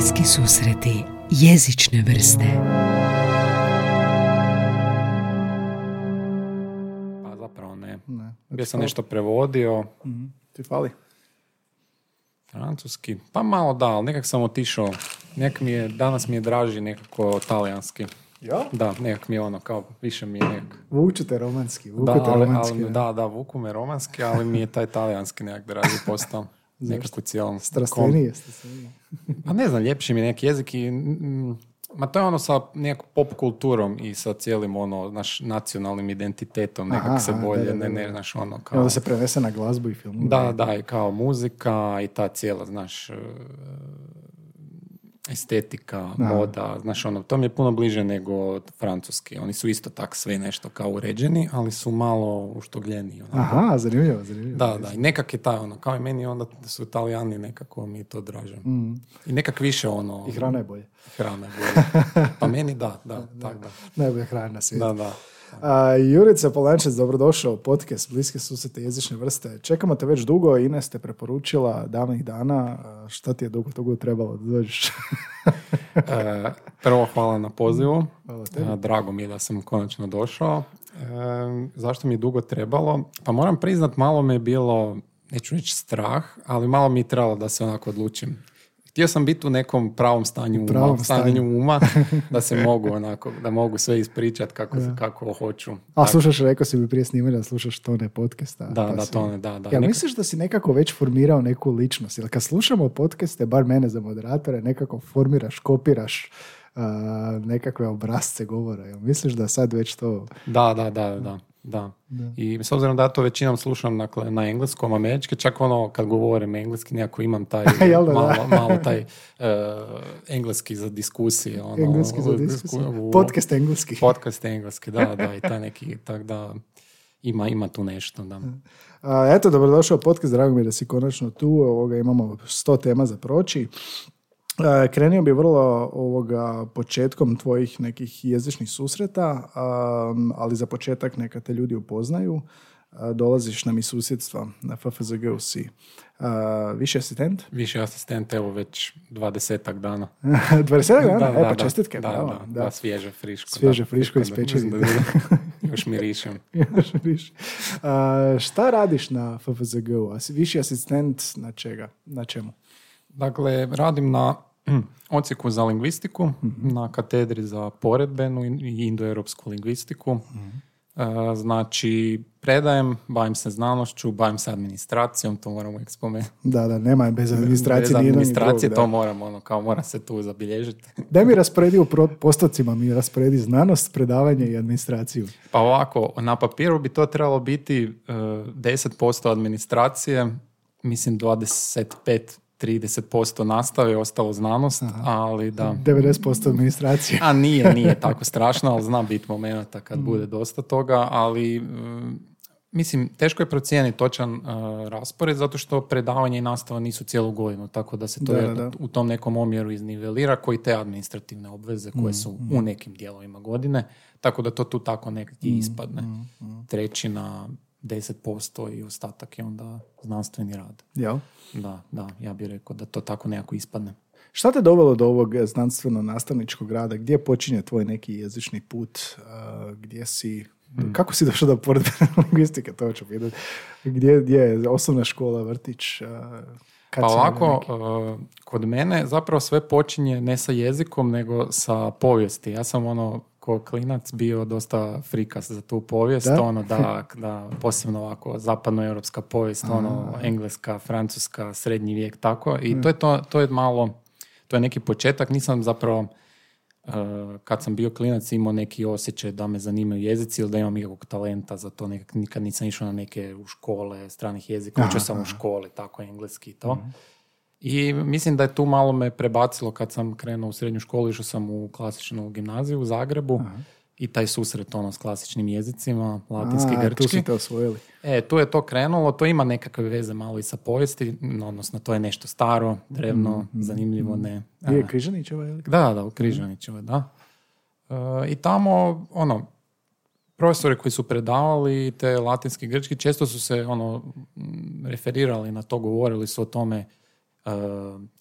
Bliski susreti jezične vrste. Pa zapravo ne. Ne. Bio sam nešto prevodio, Mhm. Ti fali? francuski. Pa malo da, ali nekak sam otišao. Nekak mi je, danas mi je draži nekako talijanski. Ja? Da, nekak mi je ono, kao, više mi je nekak. Vučete romanski, Da, vukete ali, romanski. ali, da, da, vuku me romanski, ali mi je taj talijanski nekak draži postao. Nekako cijelom. Strastvenije se. Pa ne znam, ljepši mi je neki jezik i... mm, Ma to je ono sa nekom pop kulturom i sa cijelim ono, naš nacionalnim identitetom, nekak se bolje, da, da, ne, da. ne, znaš, ono, kao... onda se prenese na glazbu i film. Da, da, i kao muzika i ta cijela, znaš, estetika, moda, znaš, ono, to mi je puno bliže nego francuski. Oni su isto tak sve nešto kao uređeni, ali su malo uštogljeniji. Ono. Aha, zanimljivo, zanimljivo. Da, da, i nekak je taj, ono, kao i meni onda su italijani nekako mi to draže. I nekak više, ono... Mm. I hrana je bolje. Hrana je bolje. Pa meni da, da, tak da. Najbolja hrana na svijetu. Da, da. A, Jurica Polančec, dobrodošao u podcast Bliske susrete jezične vrste. Čekamo te već dugo, Ines te preporučila davnih dana. A, Šta ti je dugo dugo trebalo da dođeš? E, prvo hvala na pozivu. Hvala. E, Drago mi je da sam konačno došao. E, zašto mi je dugo trebalo? Pa moram priznat, malo me je bilo, neću reći strah, ali malo mi je trebalo da se onako odlučim. Htio sam biti u nekom pravom stanju, pravom uma, stanju uma, da se mogu onako, da mogu sve ispričat kako, kako hoću. A slušaš, rekao si mi prije snimanja, slušaš tone podcasta. Da, pa da, si- to ne, da, da. Ja misliš da si nekako već formirao neku ličnost? Jer kad slušamo podcaste, bar mene za moderatore, nekako formiraš, kopiraš a, nekakve obrazce govora. Jel misliš da sad već to... Da, da, da, da. Da. I s obzirom da ja to većinom slušam dakle, na engleskom, američki, čak ono kad govorim engleski, nekako imam taj da, da? malo, malo taj eh, engleski za diskusije. Ono, Engleski za u- Podcast engleski. Podcast engleski, da, da, i taj neki, tak da ima, ima tu nešto, da. A, eto, dobrodošao podcast, drago mi je da si konačno tu. Ovoga, imamo sto tema za proći. A, krenio bi vrlo ovoga početkom tvojih nekih jezičnih susreta, ali za početak neka te ljudi upoznaju. A, dolaziš nam iz susjedstva, na FFZG si. A, viši asistent? Više asistent, evo već dvadesetak dana. 20 dana? e, pa čestitke, da, bravo. da, da, svježe, friško. Svježe, da. friško iz da, pečenja. da- Još mirišem. Još više. A, šta radiš na FFZG-u? Viši asistent na čega? Na čemu? Dakle, radim na odsjeku za lingvistiku, na katedri za poredbenu i indoeuropsku lingvistiku. E, znači, predajem, bavim se znanošću, bavim se administracijom, to moram uvijek spomenuti. Da, da, nema bez administracije. Bez administracije drugog, to da. moram, ono, kao mora se tu zabilježiti. Daj mi rasporedi u postocima, mi rasporedi znanost, predavanje i administraciju. Pa ovako, na papiru bi to trebalo biti e, 10% administracije, mislim 25 30% nastave, ostalo znanost, ali da. 90% administracije. A nije, nije tako strašno, ali zna biti momenata kad bude dosta toga, ali mm, mislim, teško je procijeniti točan uh, raspored zato što predavanje i nastava nisu cijelu godinu, tako da se to Da, da, u tom nekom omjeru iznivelira koji te administrativne obveze koje su u nekim dijelovima godine, tako da to tu tako nekakvi ispadne. Trećina 10% i ostatak je onda znanstveni rad. Jel? Da, da, ja bih rekao da to tako nekako ispadne. Šta te dovelo do ovog znanstveno-nastavničkog rada? Gdje počinje tvoj neki jezični put? Gdje si... Hmm. Kako si došao do poredbene lingvistike? To ću pitati. Gdje, gdje je osnovna škola, vrtić? kad Pa ovako, neki- kod mene zapravo sve počinje ne sa jezikom, nego sa povijesti. Ja sam ono, ko klinac bio dosta frikas za tu povijest, Da? ono da, da posebno ovako zapadnoeuropska povijest, ono engleska, francuska, srednji vijek, tako. I to je to, to je malo, to je neki početak, nisam zapravo uh, kad sam bio klinac imao neki osjećaj da me zanimaju jezici ili da imam ikakvog talenta za to. Nekak, nikad nisam išao na neke u škole stranih jezika. Učio sam u školi, tako engleski i to. I mislim da je tu malo me prebacilo kad sam krenuo u srednju školu, išao sam u klasičnu gimnaziju u Zagrebu i taj susret ono s klasičnim jezicima, latinski, A, grčki. tu te osvojili. E, tu je to krenulo, to ima nekakve veze malo i sa povijesti, no, odnosno to je nešto staro, drevno, zanimljivo, ne. Je a, Križanićeva ili? da, da, u Križanićevoj, da. E, I tamo, ono, profesori koji su predavali te latinski i grčki često su se ono referirali na to, govorili su o tome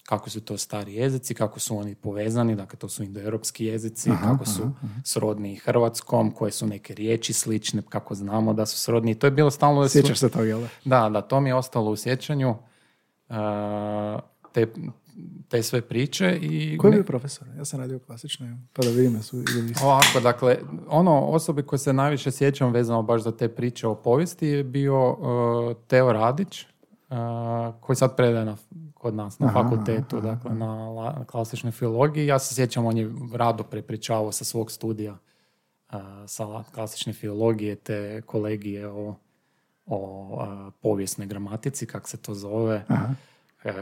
kako su to stari jezici, kako su oni povezani, dakle to su indoeuropski jezici, kako su srodni hrvatskom, koje su neke riječi slične, kako znamo da su srodni. To je bilo stalno... Sjećaš se toga, jel? Da, da, to mi je ostalo u sjećanju. te, te sve priče. I Koji je bio profesor? Ja sam radio klasično, pa da vidim su Ovako, dakle, ono osobi koje se najviše sjećam vezano baš za te priče o povijesti je bio uh, Teo Radić, uh, koji sad predaje na, kod nas na fakultetu, dakle, na, na klasičnoj filologiji. Ja se sjećam, on je rado prepričavao sa svog studija sa klasične filologije, te kolegije o, o povijesnoj gramatici, kako se to zove. Aha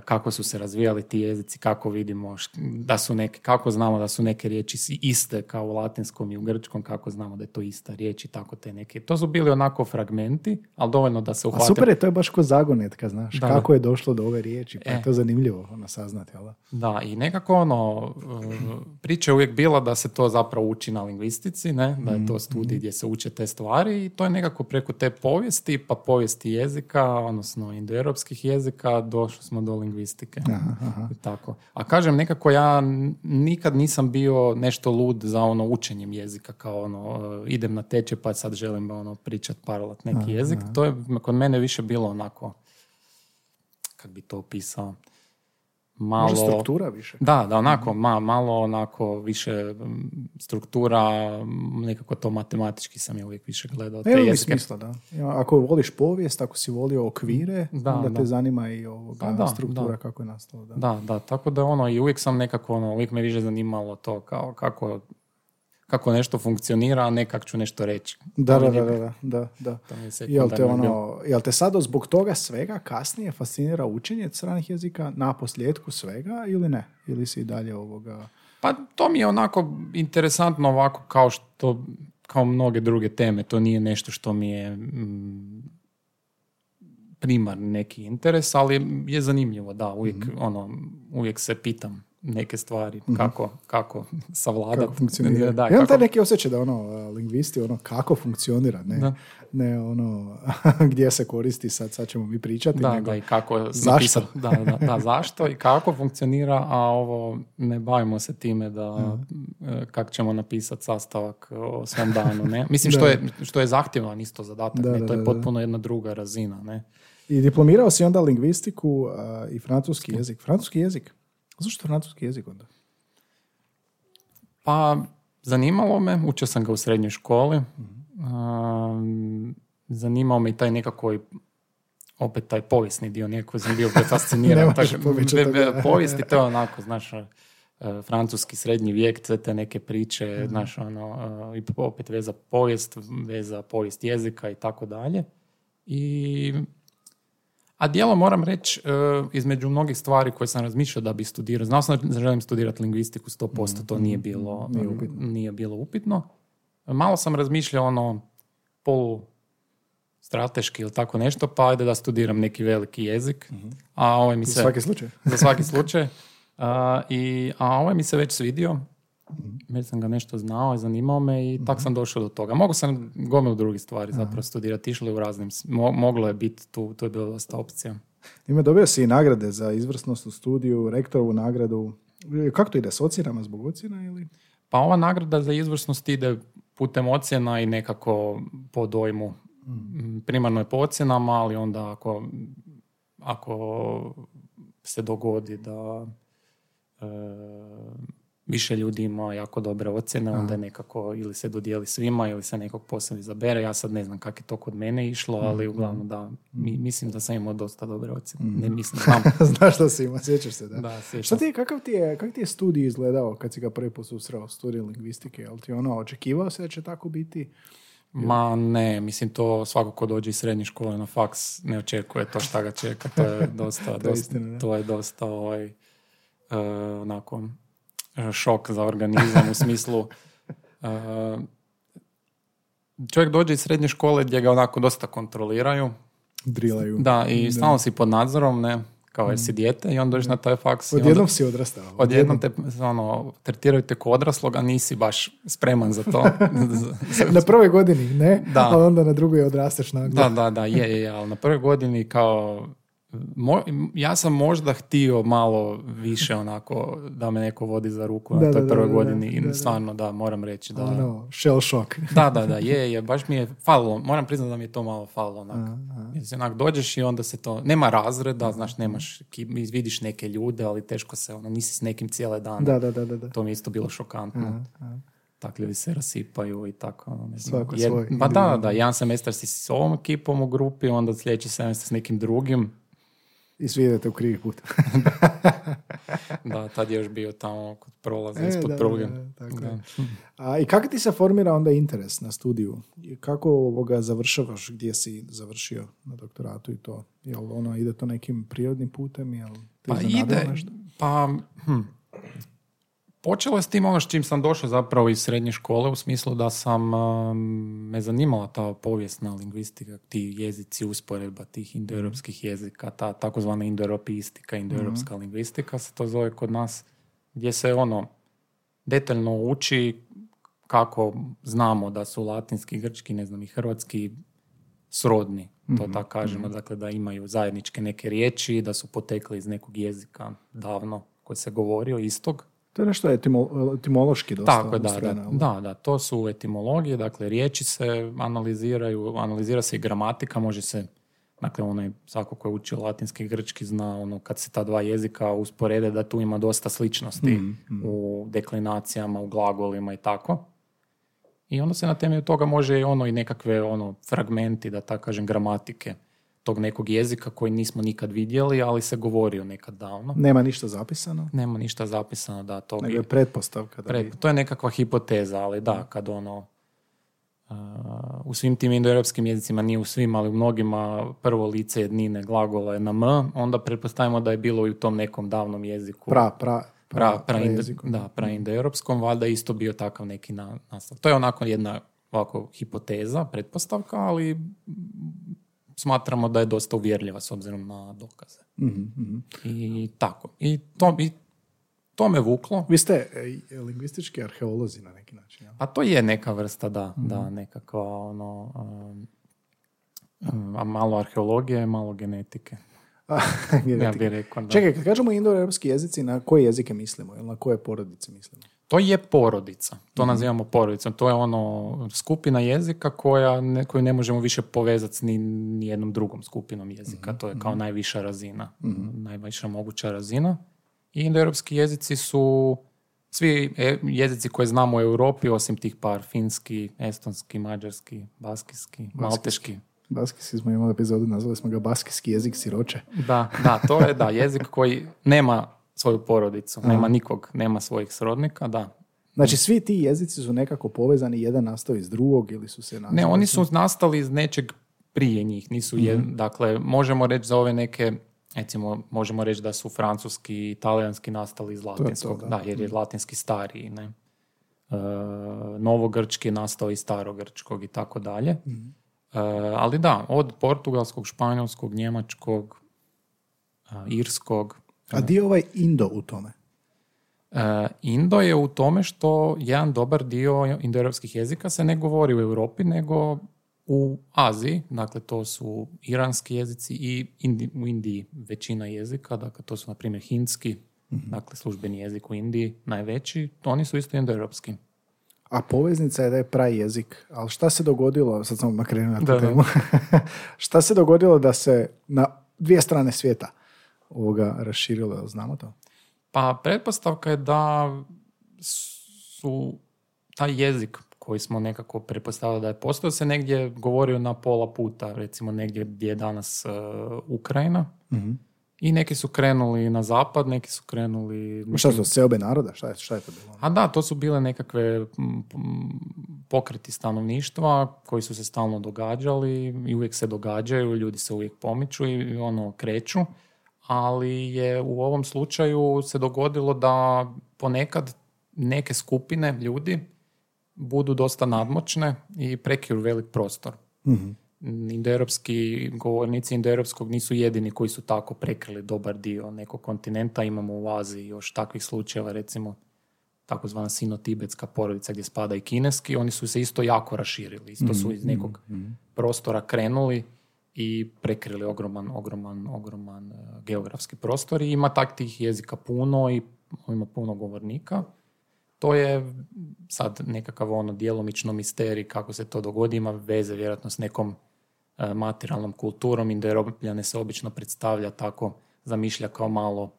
kako su se razvijali ti jezici, kako vidimo da su neke, kako znamo da su neke riječi iste kao u latinskom i u grčkom, kako znamo da je to ista riječ i tako te neke. To su bili onako fragmenti, ali dovoljno da se uhvate. A super je, to je baš ko zagonetka, znaš, kako je došlo do ove riječi, pa je e. to zanimljivo ono, saznati, jel da? i nekako ono, e, priča je uvijek bila da se to zapravo uči na lingvistici, ne? da je to mhm, studij mhm. gdje se uče te stvari i to je nekako preko te povijesti, pa povijesti jezika, odnosno indoeuropskih jezika, došli smo do lingvistike. Aha, Tako. A kažem, nekako ja nikad nisam bio nešto lud za ono učenjem jezika, kao ono, e, idem na teče pa sad želim ono pričat parolat neki jezik. To je kod mene više bilo onako, kak bi to opisao, malo... struktura više. Da, da, onako, ma, malo onako više struktura, nekako to matematički sam je uvijek više gledao. Te jezike. smisla, da. Ako voliš povijest, ako si volio okvire, da, onda te zanima i ovoga, da, struktura kako je nastalo. Da. da, da, tako da ono, i uvijek sam nekako, ono, uvijek me više zanimalo to kao kako kako nešto funkcionira, a ne kako ću nešto reći. Da, da, da, da, da, da. Jel te, ono, jel te sada zbog toga svega kasnije fascinira učenje stranih jezika na posljedku svega ili ne? Ili si dalje ovoga... Pa to mi je onako interesantno ovako kao što kao mnoge druge teme, to nije nešto što mi je mm, primarni neki interes, ali je zanimljivo, da, uvijek, mm ono, uvijek se pitam neke stvari, mm kako, kako savladati. Kako funkcionira. Da, Imam taj neki osjećaj da ono, lingvisti, ono, kako funkcionira, ne, ne ono, gdje se koristi, sad, sad ćemo mi pričati. Da, nego, da, i kako zašto? da, da, da, zašto i kako funkcionira, a ovo, ne bavimo se time da, e, kako ćemo napisati sastavak o svom danu, ne. Mislim, što je, što je zahtjevan isto zadatak, ne, to je potpuno jedna druga razina, ne. I diplomirao si onda lingvistiku i francuski jezik. Francuski jezik? Zašto francuski jezik onda? Pa, zanimalo me, učio sam ga u srednjoj školi. mm zanimao me i taj nekako opet taj povijesni dio, nekako sam bio fasciniran. povijesti, to je onako, znaš, e, francuski srednji vijek, sve te neke priče, mm znaš, ono, e, i opet veza povijest, veza povijest jezika i tako dalje. I a dijelo moram reći, e, između mnogih stvari koje sam razmišljao da bi studirao, znao sam da želim studirati lingvistiku 100%, to nije bilo, nije upitno. Nije bilo upitno. Malo sam razmišljao ono polu strateški ili tako nešto, pa ajde da studiram neki veliki jezik. A ovaj mi se, za svaki slučaj. za svaki slučaj. A, i, a ovaj mi se već svidio već sam ga nešto znao i zanimao me i tak sam došao do toga. Mogu sam gomilu drugih stvari zapravo studirati, išlo je u raznim, moglo je biti tu, to je bila dosta opcija. Ima dobio si i nagrade za izvrsnost u studiju, rektorovu nagradu. Kako to ide, s ocjenama zbog ocjena ili? Pa ova nagrada za izvrsnost ide putem ocjena i nekako po dojmu. Mm. Primarno je po ocjenama, ali onda ako, ako se dogodi da e, više ljudi ima jako dobre ocjene, onda je nekako ili se dodijeli svima ili se nekog posebno izabere. Ja sad ne znam kako je to kod mene išlo, ali mm, uglavnom da, mi, mislim da sam imao dosta dobre ocjene. Mm. Ne mislim, znam. Znaš da si ima, sjećaš se, da. da Šta ti, kakav ti je, kakav ti je studij izgledao kad si ga prvi put susreo, studij lingvistike? Jel ti ono, očekivao se da će tako biti? Ma ne, mislim to svako ko dođe iz srednje škole na faks ne očekuje to šta ga čeka. To je dosta, to, dosta, to je dosta ovaj, uh, onako šok za organizam u smislu uh, čovjek dođe iz srednje škole gdje ga onako dosta kontroliraju. Drilaju. Da, i stalno si pod nadzorom, ne, kao jesi mm. dijete i onda dođeš na taj faks. Odjednom si odrastao. Odjednom te, ono, tretiraju te kao odraslog, a nisi baš spreman za to. na prvoj godini, ne? Da. A onda na drugoj odrasteš naglo. Da, da, da, je, je, ali na prvoj godini kao Mo- ja sam možda htio malo više onako da me neko vodi za ruku Da, na toj prvoj da, godini i stvarno da, moram reći da... Ono, shell shock. Da, da, da, je, je, baš mi je falilo, moram priznati da mi je to malo falilo, onak. Jer si onak dođeš i onda se to, nema razreda, znaš, nemaš, vidiš neke ljude, ali teško se, ono, nisi s nekim cijele dane. Da, da, da, da. da. To mi je isto bilo šokantno. Tak ljudi se rasipaju i tako. ono, ne znam. Svako Jer- svoj Pa da, da, jedan semestar si s ovom ekipom u grupi, onda sljedeći semestar s nekim drugim. I svi idete u krivi put. Da, tad je još bio tamo kod prolaza E, ispod da, pruge. da, tako Da. A, I kako ti se formira onda interes na studiju? I Kako ovoga završavaš gdje si završio na doktoratu i to? Jel ono ide to nekim prirodnim putem? Jel te Pa ide, nešto? pa hm. Počelo je s tim ono s čim sam došao zapravo iz srednje škole u smislu da sam um, me zanimala ta povijesna lingvistika, ti jezici, usporedba tih indoeuropskih jezika, ta takozvana indoeuropeistika, indoeuropska lingvistika se to zove kod nas, gdje se ono detaljno uči kako znamo da su latinski, grčki, ne znam i hrvatski srodni, to tako kažemo, dakle da imaju zajedničke neke riječi, da su potekli iz nekog jezika davno koji se govorio istog. To je nešto etimo, etimološki dosta. Tako je, da, da, da, da, to su etimologije, dakle riječi se analiziraju, analizira se i gramatika, može se, dakle onaj, svako ko je učio latinski i grčki zna ono kad se ta dva jezika usporede da tu ima dosta sličnosti u deklinacijama, u glagolima i tako. I onda se na temelju toga može i ono i nekakve ono fragmenti, da tako kažem, gramatike tog nekog jezika koji nismo nikad vidjeli, ali se govorio nekad davno. Nema ništa zapisano, Nema ništa zapisano da to nego je pretpostavka. Da bi- to je nekakva hipoteza, ali da, kad ono uh, u svim tim indoeuropskim jezicima, nije u svim, ali u mnogima prvo lice jednine glagola je na m, onda pretpostavimo da je bilo i u tom nekom davnom jeziku. pra, pra, pra, pra, pra, da, praindoeuropskom, valjda je isto bio takav neki na, nastav. To je onako jedna ovako hipoteza, pretpostavka, ali smatramo da je dosta uvjerljiva s obzirom na dokaze. Mhm, mhm. I tako. I to, i to me vuklo. Vi ste e, lingvistički arheolozi na neki način. jel? A to je neka vrsta, da, Mhm. da, nekakva ono, um, um, a malo arheologije, malo genetike. Ja bih rekao, da. Čekaj, kad kažemo indoeuropski jezici, na koje jezike mislimo? Ili na koje porodice mislimo? To je porodica, to Mhm. nazivamo porodicom. To je ono skupina jezika koja ne, koju ne možemo više povezati s ni, ni jednom drugom skupinom jezika. Mhm. To je kao najviša razina, najviša moguća razina. I indoeuropski jezici su svi e, jezici koje znamo u Europi, osim tih par, finski, estonski, mađarski, baskijski, malteški. Baskijski smo imali epizodu, nazvali smo ga baskijski jezik siroče. Da, da, to je da, jezik koji nema svoju porodicu, nema nikog, nema svojih srodnika, da. Znači, svi ti jezici su nekako povezani, jedan nastao iz drugog ili su se Ne, nazvali- oni su nastali iz nečeg prije njih, nisu jed- dakle, možemo reći za ove neke, recimo, možemo reći da su francuski i italijanski nastali iz latinskog, da. da. jer je latinski stariji, ne. E, novogrčki je nastao iz starogrčkog i tako dalje. E, ali da, od portugalskog, španjolskog, njemačkog, a, irskog, A di je ovaj Indo u tome? E, Indo je u tome što jedan dobar dio indoeuropskih jezika se ne govori u Europi, nego u Aziji, dakle to su iranski jezici i Indi, u Indiji većina jezika, dakle to su na primjer hindski, dakle službeni jezik u Indiji, najveći, to oni su isto indoeuropski. A poveznica je da je prajezik. Ali šta se dogodilo, sad sam makrenuo na tu da. temu, šta se dogodilo da se na dvije strane svijeta ovoga raširilo, znamo to? Pa pretpostavka je da su taj jezik koji smo nekako pretpostavili da je postao se negdje govorio na pola puta, recimo negdje gdje je danas e, Ukrajina. I neki su krenuli na zapad, neki su krenuli... Šta su, seobe naroda? Šta je, šta je to bilo? A da, to su bile nekakve pokreti stanovništva koji su se stalno događali i uvijek se događaju, ljudi se uvijek pomiču i ono kreću, ali je u ovom slučaju se dogodilo da ponekad neke skupine ljudi budu dosta nadmoćne i prekiru velik prostor. Indoeuropski govornici indoeuropskog nisu jedini koji su tako prekrili dobar dio nekog kontinenta. Imamo u Aziji još takvih slučajeva, recimo takozvana sino-tibetska porodica gdje spada i kineski, oni su se isto jako raširili. Isto su iz nekog prostora krenuli i prekrili ogroman, ogroman, ogroman e, geografski prostor i ima tak tih jezika puno i ima puno govornika. To je sad nekakav ono djelomično misterij kako se to dogodi, ima veze vjerojatno s nekom e, materijalnom kulturom. Indoeuropljane se obično predstavlja tako, zamišlja kao malo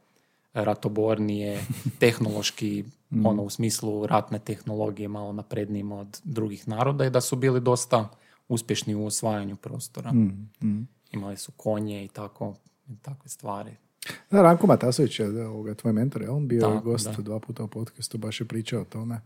ratobornije, tehnološki, mm. ono u smislu ratne tehnologije malo naprednijim od drugih naroda i da su bili dosta uspješni u osvajanju prostora. Mm, mm. Imali su konje i tako, takve stvari. Da, Ranko Matasović je ovoga, tvoj mentor, je on bio tako, gost dva puta u podcastu, baš je pričao o tome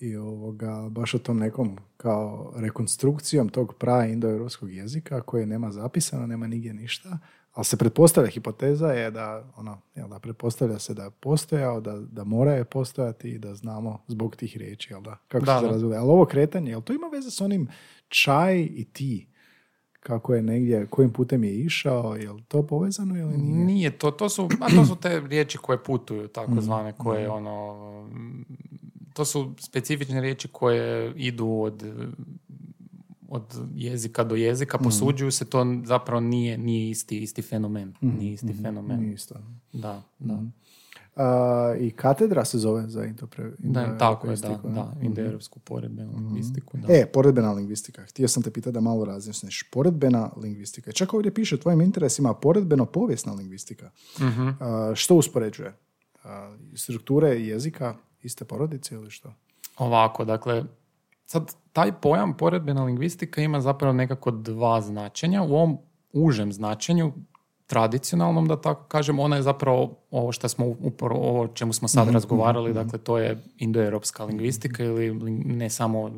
i ovoga, baš o tom nekom kao rekonstrukcijom tog pra indoeuropskog jezika koje nema zapisano, nema nigdje ništa, ali se pretpostavlja, hipoteza je da, ono, jel da, pretpostavlja se da je postojao, da, da mora je postojati i da znamo zbog tih riječi, jel da, kako da, se razvije. Ali ovo kretanje, jel to ima veze s onim čaj i ti? Kako je negdje, kojim putem je išao, je li to povezano ili nije? Nije, to, to, su, a to su te riječi koje putuju, tako zvane, mhm, koje mhm. ono, to su specifične riječi koje idu od od jezika do jezika, mm. posuđuju se, to zapravo nije, nije isti, isti fenomen. Mm. Nije isti mm. fenomen. Nije isto. Da, da. Mm. I katedra se zove za intopre, da, tako je, da, da, mhm. indoeuropsku poredbenu mm. lingvistiku. Da. E, poredbena lingvistika. Htio sam te pitati da malo razjasniš. Poredbena lingvistika. Čak ovdje piše u tvojim interesima poredbeno povijesna lingvistika. Mm-hmm. što uspoređuje? strukture jezika iste porodice ili što? Ovako, dakle, sad taj pojam poredbena lingvistika ima zapravo nekako dva značenja. U ovom užem značenju, tradicionalnom, da tako kažem, ona je zapravo ovo što smo upravo, ovo o čemu smo sad mhm, razgovarali, mhm, dakle to je indoeuropska lingvistika ili ne samo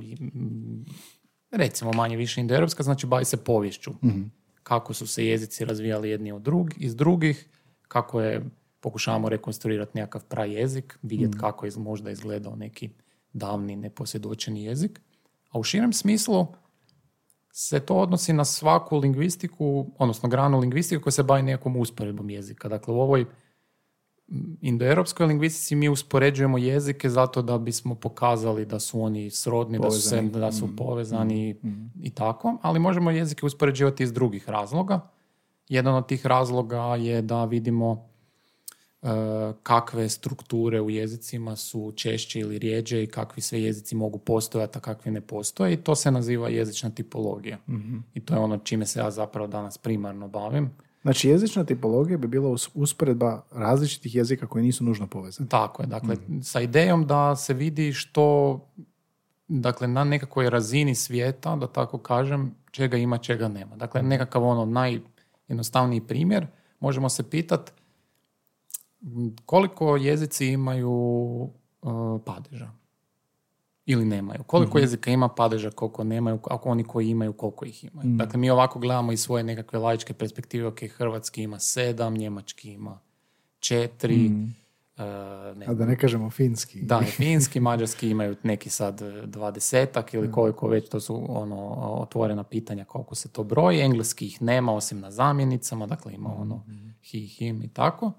recimo manje više indoeuropska, znači bavi se povješću. Mhm. Kako su se jezici razvijali jedni od drug, iz drugih, kako je pokušavamo rekonstruirati nekakav prajezik, vidjeti kako je možda izgledao neki davni neposvjedočeni jezik. A u širem smislu se to odnosi na svaku lingvistiku, odnosno granu lingvistike koja se bavi nekakvom usporedbom jezika. Dakle, u ovoj indoeuropskoj lingvistici mi uspoređujemo jezike zato da bismo pokazali da su oni srodni, da su, se, da su mm. povezani mm. i tako, ali možemo jezike uspoređivati iz drugih razloga. Jedan od tih razloga je da vidimo kakve strukture u jezicima su češće ili rijeđe i kakvi sve jezici mogu postojati, a kakvi ne postoje i to se naziva jezična tipologija. mm I to je ono čime se ja zapravo danas primarno bavim. Znači jezična tipologija bi bila usporedba različitih jezika koji nisu nužno povezani. Tako je, dakle mhm. sa idejom da se vidi što dakle na nekakvoj razini svijeta, da tako kažem, čega ima, čega nema. Dakle, nekakav ono najjednostavniji primjer, možemo se pitati koliko jezici imaju uh, padeža ili nemaju. Koliko mm jezika ima padeža, koliko nemaju, ako oni koji imaju, koliko ih imaju. mm Dakle, mi ovako gledamo iz svoje nekakve laičke perspektive, ok, hrvatski ima sedam, njemački ima četiri, mm ne A da ne kažemo finski. Da, finski, mađarski imaju neki sad dvadesetak ili koliko već, to su ono otvorena pitanja koliko se to broji. Engleski ih nema osim na zamjenicama, dakle ima ono mm hi, him i tako.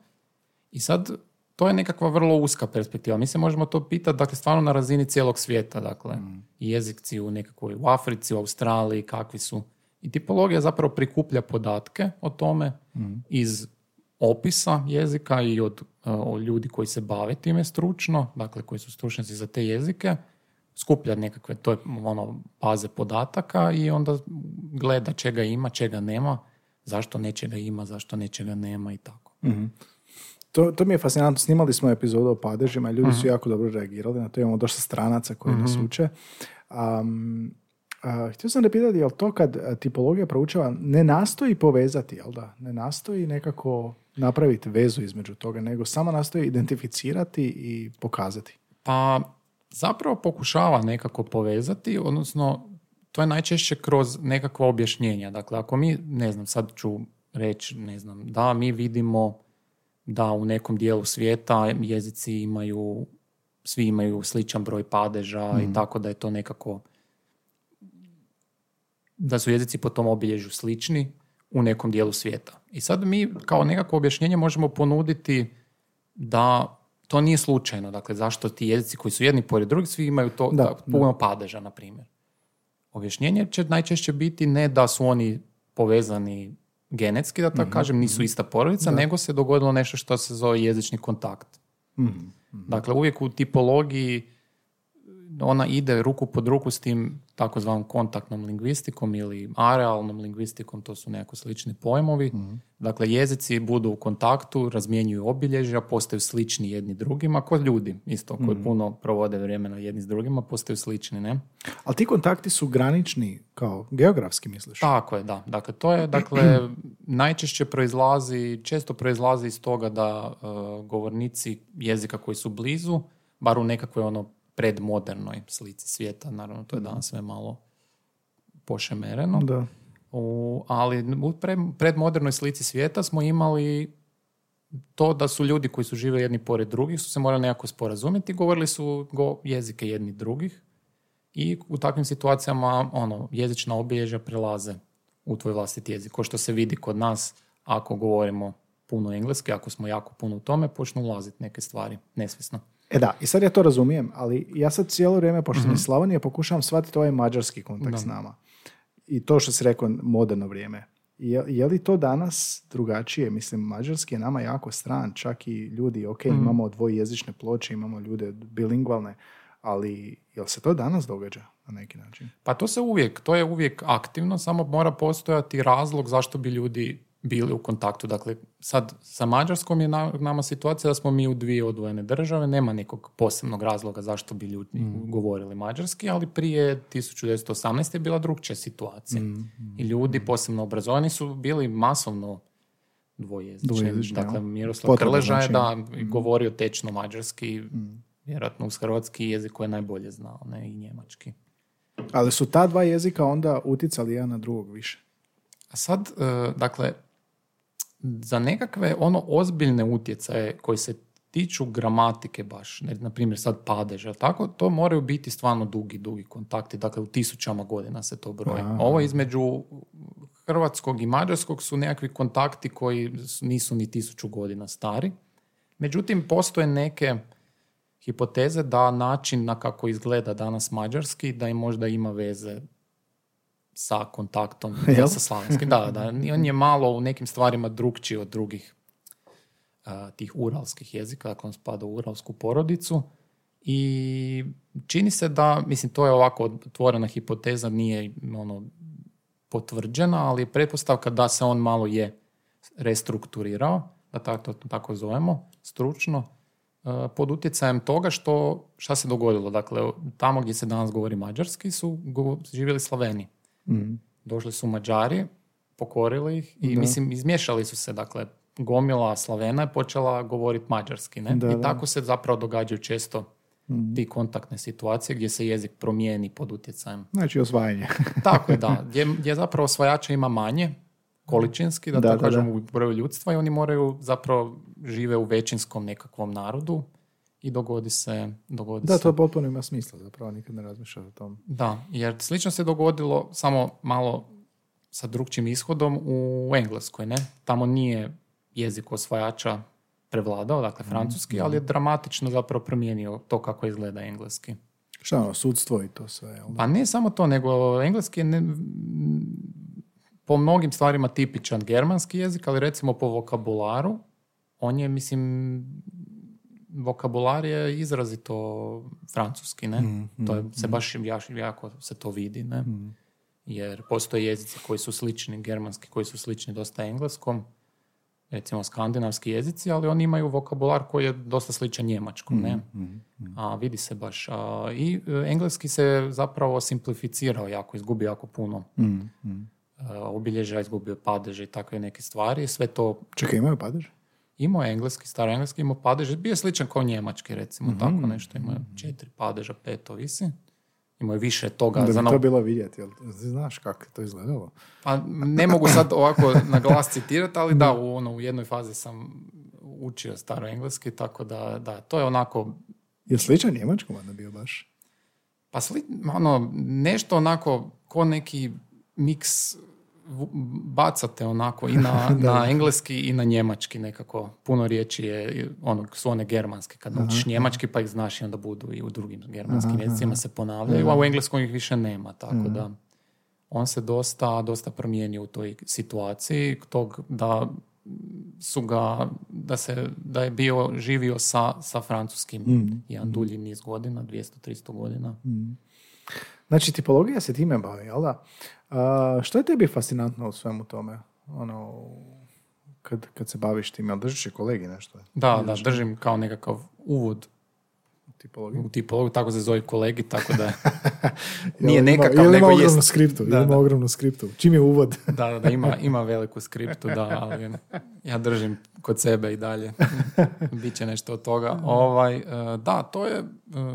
I sad, to je nekakva vrlo uska perspektiva. Mi se možemo to pitati, dakle, stvarno na razini cijelog svijeta, dakle, mm. jezikci u nekakvoj, u Africi, u Australiji, kakvi su. I tipologija zapravo prikuplja podatke o tome mm. iz opisa jezika i od, od ljudi koji se bave time stručno, dakle, koji su stručnjaci za te jezike, skuplja nekakve to je ono baze podataka i onda gleda čega ima, čega nema, zašto nečega ima, zašto nečega nema i tako. mm to, to mi je fascinantno. Snimali smo epizodu o padežima i ljudi su mhm. jako dobro reagirali na to. Imamo dosta stranaca koji nas mhm. uče. Um, htio sam da pitati, jel to kad tipologija proučava ne nastoji povezati, jel da? Ne nastoji nekako napraviti vezu između toga, nego samo nastoji identificirati i pokazati. Pa zapravo pokušava nekako povezati, odnosno to je najčešće kroz nekakva objašnjenja. Dakle, ako mi, ne znam, sad ću reći, ne znam, da mi vidimo da u nekom dijelu svijeta jezici imaju, svi imaju sličan broj padeža i mhm. tako da je to nekako da su jezici po tom obilježju slični u nekom dijelu svijeta. I sad mi kao nekako objašnjenje možemo ponuditi da to nije slučajno. Dakle, zašto ti jezici koji su jedni pored drugih svi imaju to da, puno padeža, na primjer. Objašnjenje će najčešće biti ne da su oni povezani genetski, da tako kažem, nisu ista porodica, nego se dogodilo nešto što se zove jezični kontakt. Dakle, uvijek u tipologiji ona ide ruku pod ruku s tim takozvanom kontaktnom lingvistikom ili arealnom lingvistikom, to su nekako slični pojmovi. Dakle, jezici budu u kontaktu, razmjenjuju obilježja, postaju slični jedni drugima, kod ljudi isto, koji puno provode vremena jedni s drugima, postaju slični, ne? Ali ti kontakti su granični, kao geografski misliš? Tako je, da. Dakle, to je, dakle, najčešće proizlazi, često proizlazi iz toga da e, govornici jezika koji su blizu, bar u nekakvoj ono predmodernoj slici svijeta, naravno to je danas sve malo pošemereno, Da. u, ali u pre, predmodernoj slici svijeta smo imali to da su ljudi koji su žive jedni pored drugih su se morali nekako sporazumjeti, govorili su go, jezike jedni drugih i u takvim situacijama ono, jezična obilježja prelaze u tvoj vlastiti jezik. Ko što se vidi kod nas ako govorimo puno engleski, ako smo jako puno u tome, počnu ulaziti neke stvari nesvjesno. E da, i sad ja to razumijem, ali ja sad cijelo vrijeme, pošto sam iz Slavonije, pokušavam shvatiti ovaj mađarski kontakt s nama. I to što si rekao, moderno vrijeme. Je, je li to danas drugačije? Mislim, mađarski je nama jako stran, čak i ljudi, ok, imamo dvojezične ploče, imamo ljude bilingvalne, ali jel se to danas događa na neki način? Pa to se uvijek, to je uvijek aktivno, samo mora postojati razlog zašto bi ljudi bili u kontaktu. Dakle, sad sa Mađarskom je na- nama situacija da smo mi u dvije odvojene države, nema nekog posebnog razloga zašto bi ljudi govorili mađarski, ali prije 1918. je bila drugčija situacija. I ljudi, posebno obrazovani, su bili masovno dvojezični. Dakle? Miroslav Krleža je da govorio tečno mađarski, vjerojatno uz hrvatski jezik koji je najbolje znao, ne i njemački. Ali su ta dva jezika onda uticali jedan na drugog više. A sad, e, dakle, za nekakve ono ozbiljne utjecaje koji se tiču gramatike baš, na primjer sad padež, tako, to moraju biti stvarno dugi, dugi kontakti, dakle u tisućama godina se to broji. Aha. Ovo između hrvatskog i mađarskog su nekakvi kontakti koji nisu ni tisuću godina stari. Međutim, postoje neke hipoteze da način na kako izgleda danas mađarski, da i možda ima veze sa kontaktom Jel? sa slavenskim. Da, da. On je malo u nekim stvarima drugčiji od drugih a, tih uralskih jezika, dakle on spada u uralsku porodicu. I čini se da, mislim, to je ovako otvorena hipoteza, nije ono potvrđena, ali je pretpostavka da se on malo je restrukturirao, da tako, to tako zovemo, stručno, pod utjecajem toga što, šta se dogodilo. Dakle, tamo gdje se danas govori mađarski su živjeli Slaveni. Došli su Mađari, pokorili ih i mislim izmiješali su se, dakle gomila Slavena je počela govoriti mađarski, ne? Da, I da. tako se zapravo događaju često ti kontaktne situacije gdje se jezik promijeni pod utjecajem. Znači osvajanje. Tako je, da. Gdje, gdje zapravo osvajača ima manje, količinski, da, Da, tako da, kažemo, da. u broju ljudstva i oni moraju zapravo žive u većinskom nekakvom narodu i dogodi se, dogodi Da, se to potpuno ima smisla, zapravo nikad ne razmišljaš o tom. da, jer slično se dogodilo samo malo sa drugčijim ishodom u Engleskoj, ne? Tamo nije jezik osvajača prevladao, dakle francuski, ali je dramatično zapravo promijenio to kako izgleda engleski. Šta ono, sudstvo i to sve, jel? Pa ne samo to, nego engleski je ne, po mnogim stvarima tipičan germanski jezik, ali recimo po vokabularu, on je, mislim, vokabular je izrazito francuski, ne? to je, se baš jaš- jako se to vidi, ne? Jer postoje jezici koji su slični, germanski koji su slični dosta engleskom, recimo skandinavski jezici, ali oni imaju vokabular koji je dosta sličan njemačkom, ne? A vidi se baš. A, I e, engleski se zapravo simplificirao jako, izgubio jako puno. E, obilježja, izgubio padeže i takve neke stvari. Sve to Čekaj, imaju padež? Imao je engleski, staro engleski, imao padeže. Bio je sličan kao njemački, recimo, tako nešto. Imao je četiri padeža, pet ovisi. Imao je više toga. Da za bi no- to bilo vidjeti, jel? Znaš kako to izgledalo? Pa ne mogu sad ovako na glas citirati, ali da, u, ono, u jednoj fazi sam učio staro engleski, tako da, da, to je onako Je sličan njemačkom onda bio baš? Pa sli, ono, nešto onako ko neki miks bacate onako i na, na engleski i na njemački nekako. Puno riječi je, ono, su one germanske. Kad naučiš njemački pa ih znaš i onda budu i u drugim germanskim jezicima se ponavljaju, a u engleskom ih više nema, tako da on se dosta, dosta promijenio u toj situaciji tog da su ga, da, se, da je bio živio sa, sa francuskim Mm. jedan dulji niz godina, 200-300 godina. Znači, tipologija se time bavi, jel da? A, što je tebi fascinantno u svemu tome? Ono, kad, kad se baviš tim, jel držiš i kolegi nešto? Da, da, držim kao nekakav uvod u tipologiju? u tipologiju, tako se zove kolegi, tako da nije ima- nekakav, jel ima nego ogromnu jest. skriptu, Da, ima da. ogromnu skriptu. Čim je uvod? Da, da, da, ima, ima veliku skriptu, da, ali ja držim kod sebe i dalje. Biće nešto od toga. Ovaj, e, da, to je, e,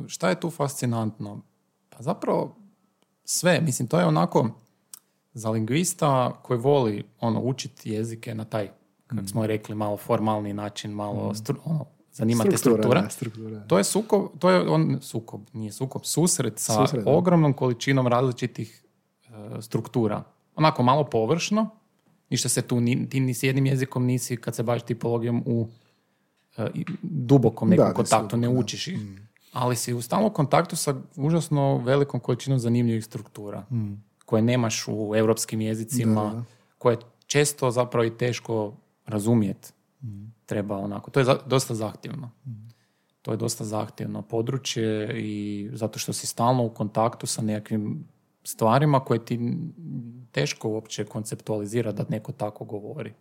šta je tu fascinantno? Pa zapravo sve, mislim, to je onako za lingvista koji voli ono, učiti jezike na taj, kako smo rekli, malo formalni način, malo stru, ono, zanima te struktura. da, struktura. To je sukob, to je on, sukob, nije sukob, susret sa Susret, ogromnom količinom različitih e, struktura. Onako malo površno, ništa se tu, ni, ti ni s jednim jezikom nisi, kad se baviš tipologijom u i- dubokom nekom Da, kontaktu, ne učiš ih. Ali si u stalnom kontaktu sa užasno velikom količinom zanimljivih struktura, koje nemaš u europskim jezicima, Da, da, koje često zapravo i teško razumjeti. Treba onako, to je za- dosta zahtjevno. To je dosta zahtjevno područje i zato što si stalno u kontaktu sa nekakvim stvarima koje ti teško uopće konceptualizira da neko tako govori.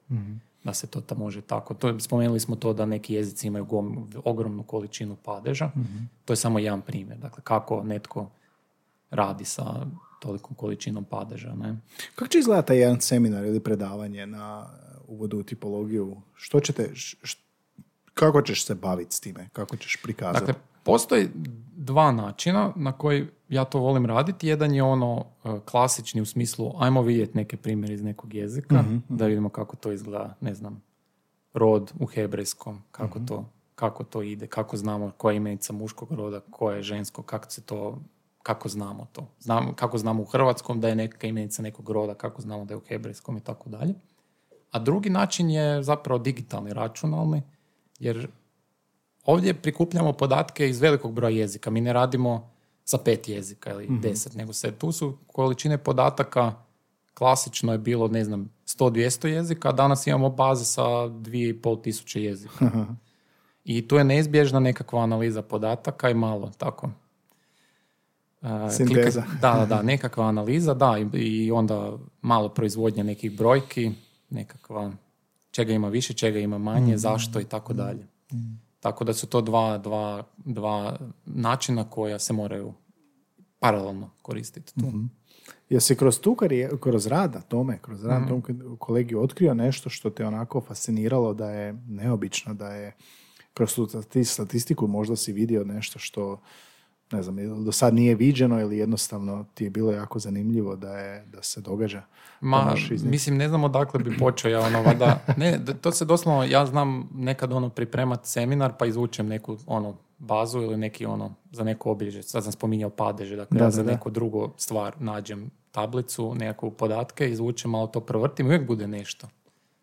Da se to ta može tako. To, spomenuli smo to da neki jezici imaju gom- ogromnu količinu padeža. To je samo jedan primjer. Dakle, kako netko radi sa tolikom količinom padeža. Ne? Kako će izgledati taj jedan seminar ili predavanje na uvodu u tipologiju? Što ćete, š- š- kako ćeš se baviti s time? Kako ćeš prikazati? Dakle, postoji dva načina na koji ja to volim raditi. Jedan je ono e, klasični u smislu ajmo vidjeti neke primjere iz nekog jezika, da vidimo kako to izgleda, ne znam, rod u hebrejskom, kako, to, kako to ide, kako znamo koja je imenica muškog roda, koja je žensko, kako se to kako znamo to. Znamo, kako znamo u hrvatskom da je neka imenica nekog roda, kako znamo da je u hebrejskom i tako dalje. A drugi način je zapravo digitalni, računalni, jer ovdje prikupljamo podatke iz velikog broja jezika. Mi ne radimo sa pet jezika ili deset, nego se tu su količine podataka klasično je bilo, ne znam, 100-200 jezika, a danas imamo baze sa 2,5 tisuće jezika. I tu je neizbježna nekakva analiza podataka i malo tako. e, Sinteza. klika- da, da, da, nekakva analiza, da, i, i onda malo proizvodnja nekih brojki, nekakva čega ima više, čega ima manje, zašto i tako dalje. Tako da su to dva, dva, dva načina koja se moraju paralelno koristiti. Tu. Jesi kroz tu karijeru, kroz rad na tome, kroz rad na tom kolegi otkrio nešto što te onako fasciniralo da je neobično, da je kroz tu stati- statistiku možda si vidio nešto što ne znam, ili do sad nije viđeno ili jednostavno ti je bilo jako zanimljivo da, je, da se događa. Ma, mislim, ne znam odakle bi počeo ja ono, valjda, ne, to se doslovno, ja znam nekad ono pripremat seminar pa izvučem neku ono bazu ili neki ono, za neko obilježje, sad sam spominjao padeže, dakle Da, ja da, za da. neku drugu stvar nađem tablicu, nekakvu podatke, izvučem, malo to provrtim, uvijek bude nešto.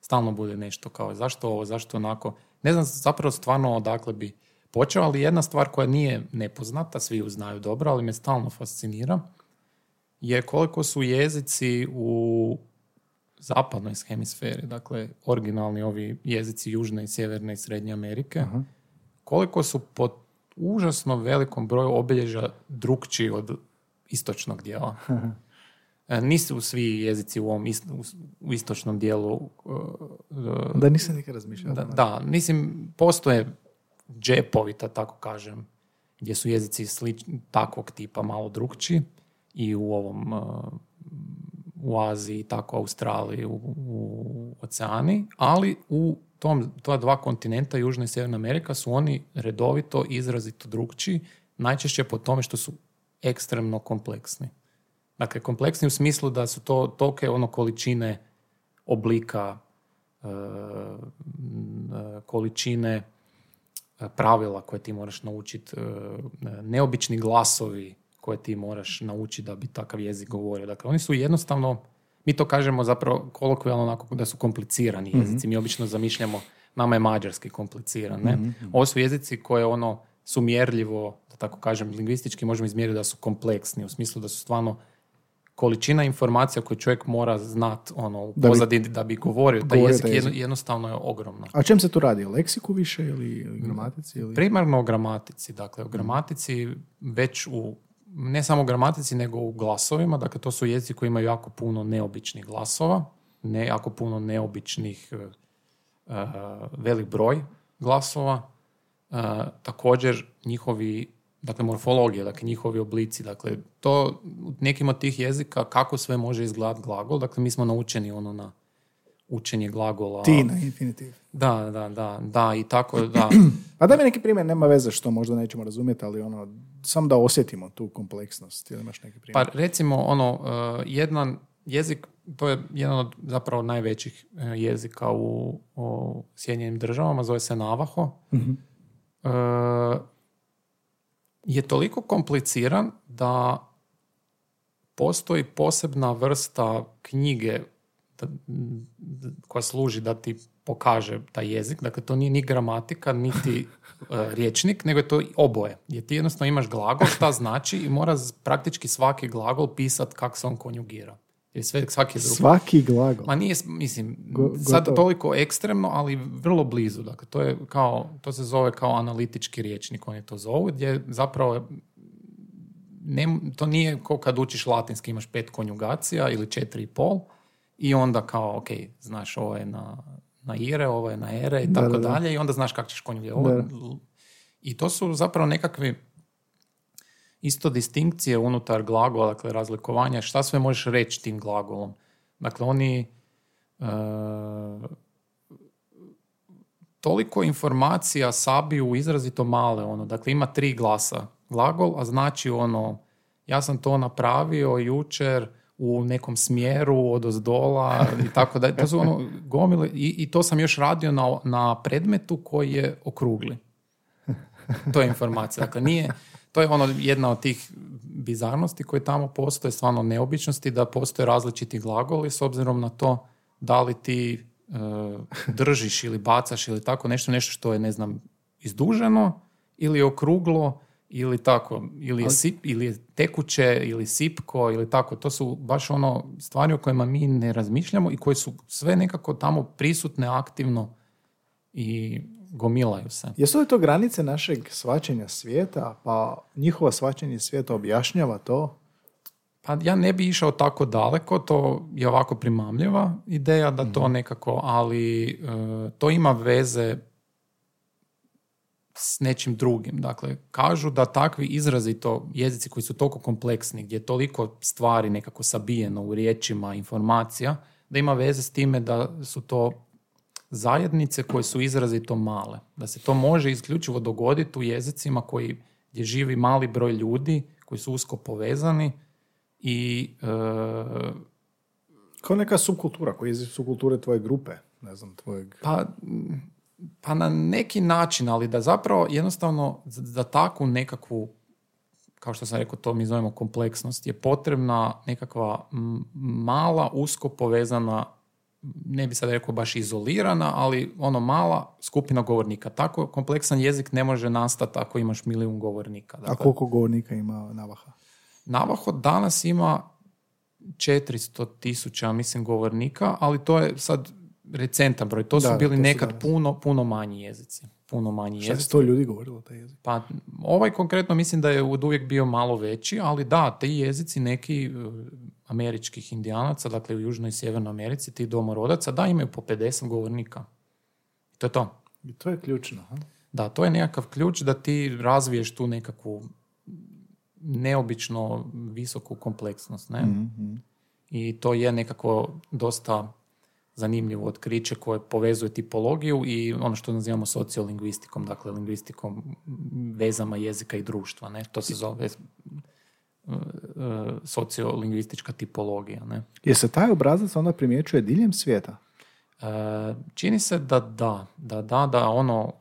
Stalno bude nešto kao zašto ovo, zašto onako. Ne znam zapravo stvarno odakle bi počeo, ali jedna stvar koja nije nepoznata, svi ju znaju dobro, ali me stalno fascinira, je koliko su jezici u zapadnoj hemisferi, dakle originalni ovi jezici Južne i Sjeverne i Srednje Amerike, koliko su po užasno velikom broju obilježja drukčiji od istočnog dijela. E, Nisu svi jezici u ovom ist- u- u istočnom dijelu e, Da nisam nikad razmišljao. da, da, mislim, postoje džepovi, da tako kažem, gdje su jezici slič, takvog tipa malo drugčiji i u ovom uh, u Aziji, tako Australiji, u, u oceani, ali u tom, ta dva kontinenta, Južna i Sjeverna Amerika, su oni redovito, izrazito drugčiji, najčešće po tome što su ekstremno kompleksni. Dakle, kompleksni u smislu da su to tolike ono količine oblika, e, e, količine e, pravila koje ti moraš naučiti, neobični glasovi koje ti moraš naučiti da bi takav jezik govorio. Dakle, oni su jednostavno, mi to kažemo zapravo kolokvijalno onako da su komplicirani jezici. Mi obično zamišljamo, nama je mađarski kompliciran. Ne? Ovo su jezici koje ono su mjerljivo, da tako kažem, lingvistički možemo izmjeriti da su kompleksni, u smislu da su stvarno količina informacija koju čovjek mora znat ono, u Da bi- pozadini da bi govorio. Taj jezik taj jezik. jednostavno je ogromno. A čem se tu radi? O leksiku više ili, gramatici? Ili... Primarno o gramatici. Dakle, o gramatici već u, ne samo u gramatici, nego u glasovima. Dakle, to su jezici koji imaju jako puno neobičnih glasova, ne jako puno neobičnih, e, velik broj glasova. E, također, njihovi, dakle, morfologija, dakle, njihovi oblici. Dakle, to u nekim od tih jezika, kako sve može izgledati glagol. Dakle, mi smo naučeni ono na učenje glagola. Ti na infinitiv. Da, da, da, da, i tako, da. Pa daj mi neki primjer, nema veze što možda nećemo razumjeti, ali ono, samo da osjetimo tu kompleksnost. Ili imaš neki primjer? Pa recimo ono, uh, jedan jezik, to je jedan od zapravo najvećih uh, jezika u, u Sjedinjenim državama, zove se Navaho. Mhm. Uh, je toliko kompliciran da postoji posebna vrsta knjige da- koja služi da ti pokaže taj jezik. Dakle, to nije ni gramatika, niti e, riječnik, nego je to oboje. Jer ti jednostavno imaš glagol, šta znači i mora praktički svaki glagol pisat kako se on konjugira. Jer sve, svaki drugi. Svaki glagol. Ma nije, mislim, Go- sad toliko ekstremno, ali vrlo blizu. Dakle, to je kao, to se zove kao analitički riječnik, oni to zovu, gdje zapravo ne, to nije kao kad učiš latinski, imaš pet konjugacija ili četiri i pol i onda kao, ok, znaš, ovo je na, na ire, ovo je na ere i Da, tako da, da. dalje i onda znaš kako ćeš konjugirati. I to su zapravo nekakvi isto distinkcije unutar glagola, dakle razlikovanja, šta sve možeš reći tim glagolom. Dakle, oni e, toliko informacija sabiju izrazito male, ono, dakle ima tri glasa glagol, a znači ono, ja sam to napravio jučer u nekom smjeru od ozdola i tako da to su ono gomile i, i to sam još radio na, na predmetu koji je okrugli. To je informacija. Dakle, nije, to je ono jedna od tih bizarnosti koje tamo postoje, stvarno neobičnosti, da postoje različiti glagoli s obzirom na to da li ti e, držiš ili bacaš ili tako nešto, nešto što je, ne znam, izduženo ili je okruglo ili tako, ili je, sip, ili je tekuće, ili sipko, ili tako. To su baš ono stvari o kojima mi ne razmišljamo i koje su sve nekako tamo prisutne aktivno i gomilaju se. Jesu li to granice našeg svačanja svijeta, pa njihovo svačanje svijeta objašnjava to? Pa ja ne bi išao tako daleko, to je ovako primamljiva ideja da to nekako, ali e, to ima veze s nečim drugim. Dakle, kažu da takvi izrazito jezici koji su toliko kompleksni, gdje je toliko stvari nekako sabijeno u riječima, informacija, da ima veze s time da su to zajednice koje su izrazito male. Da se to može isključivo dogoditi u jezicima koji, gdje živi mali broj ljudi koji su usko povezani i e, Kao neka subkultura, koji je subkulture tvoje grupe, ne znam, tvojeg... Pa, pa na neki način, ali da zapravo jednostavno za za takvu nekakvu, kao što sam rekao, to mi zovemo kompleksnost, je potrebna nekakva mala, usko povezana, ne bi sad rekao baš izolirana, ali ono mala skupina govornika. Tako kompleksan jezik ne može nastati ako imaš milijun govornika. A Dakle, koliko govornika ima Navaha? Navaho danas ima 400 tisuća, mislim, govornika, ali to je sad recentan broj. To su Da, bili to su nekad danas. puno, puno manji jezici. Puno manji Šta je sto ljudi govorilo taj jezik? Pa ovaj konkretno mislim da je od uvijek bio malo veći, ali da, ti jezici neki e, američkih indijanaca, dakle u Južnoj i Sjevernoj Americi, ti domorodaca, da, imaju po 50 govornika. I to je to. I to je ključno. ha? Da, to je nekakav ključ da ti razviješ tu nekakvu neobično visoku kompleksnost. Ne? I to je nekako dosta zanimljivo otkriće koje povezuje tipologiju i ono što nazivamo sociolingvistikom, dakle lingvistikom vezama jezika i društva. Ne? To se zove e, e, sociolingvistička tipologija. Ne? Je se taj obrazac onda primjećuje diljem svijeta? E, čini se da da, da da, da ono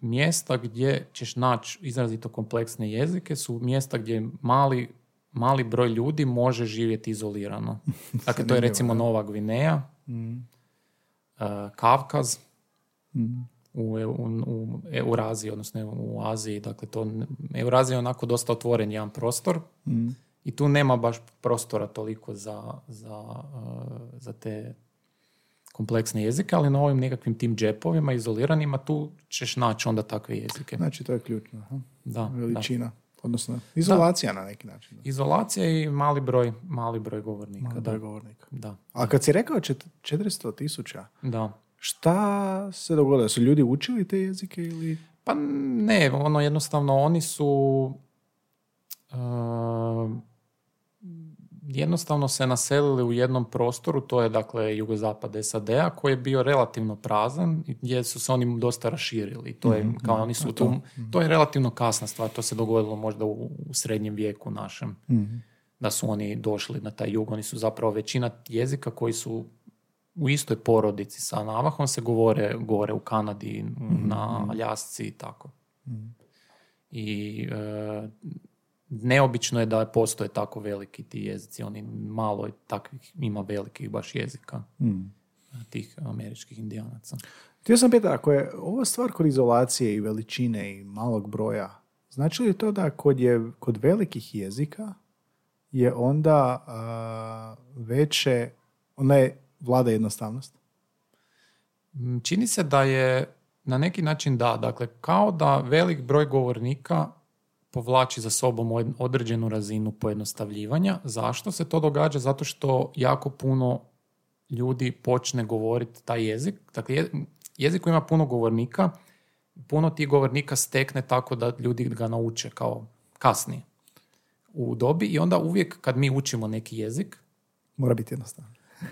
mjesta gdje ćeš naći izrazito kompleksne jezike su mjesta gdje mali, mali broj ljudi može živjeti izolirano. Dakle, to je recimo. Nova Gvineja, e, Kavkaz, u, u, u Euraziji, odnosno u Aziji, dakle to Eurazija je onako dosta otvoren jedan prostor I tu nema baš prostora toliko za, za, uh, za te kompleksne jezike, ali na ovim nekakvim tim džepovima, izoliranima, tu ćeš naći onda takve jezike. Znači, to je ključno. aha. Da, da. Odnosno, izolacija na neki način. Da. Izolacija i mali broj, mali broj govornika. Mali da. broj govornika. Da, A kad si rekao čet- 400 tisuća, da. šta se dogodilo? Su ljudi učili te jezike ili... Pa ne, ono jednostavno oni su uh, jednostavno se naselili u jednom prostoru, to je dakle jugozapad SAD-a koji je bio relativno prazan i gdje su se oni dosta raširili. To je kao oni su tu, to je relativno kasna stvar, to se dogodilo možda u, u srednjem vijeku našem. Da su oni došli na taj jug, oni su zapravo većina jezika koji su u istoj porodici sa Navahom se govore gore u Kanadi, na Aljasci i tako. I e, neobično je da postoje tako veliki ti jezici. Oni malo je takvih ima velikih baš jezika tih američkih indijanaca. Htio sam pitati, ako je ova stvar kod izolacije i veličine i malog broja, znači li to da kod, je, kod velikih jezika je onda a, veće, onda je vlada jednostavnost? Mm, Čini se da je na neki način da, dakle kao da velik broj govornika povlači za sobom od- određenu razinu pojednostavljivanja. Zašto se to događa? Zato što jako puno ljudi počne govoriti taj jezik. Dakle, je- jezik koji ima puno govornika, puno tih govornika stekne tako da ljudi ga nauče kao kasnije u dobi i onda uvijek kad mi učimo neki jezik, Mora biti jednostavno.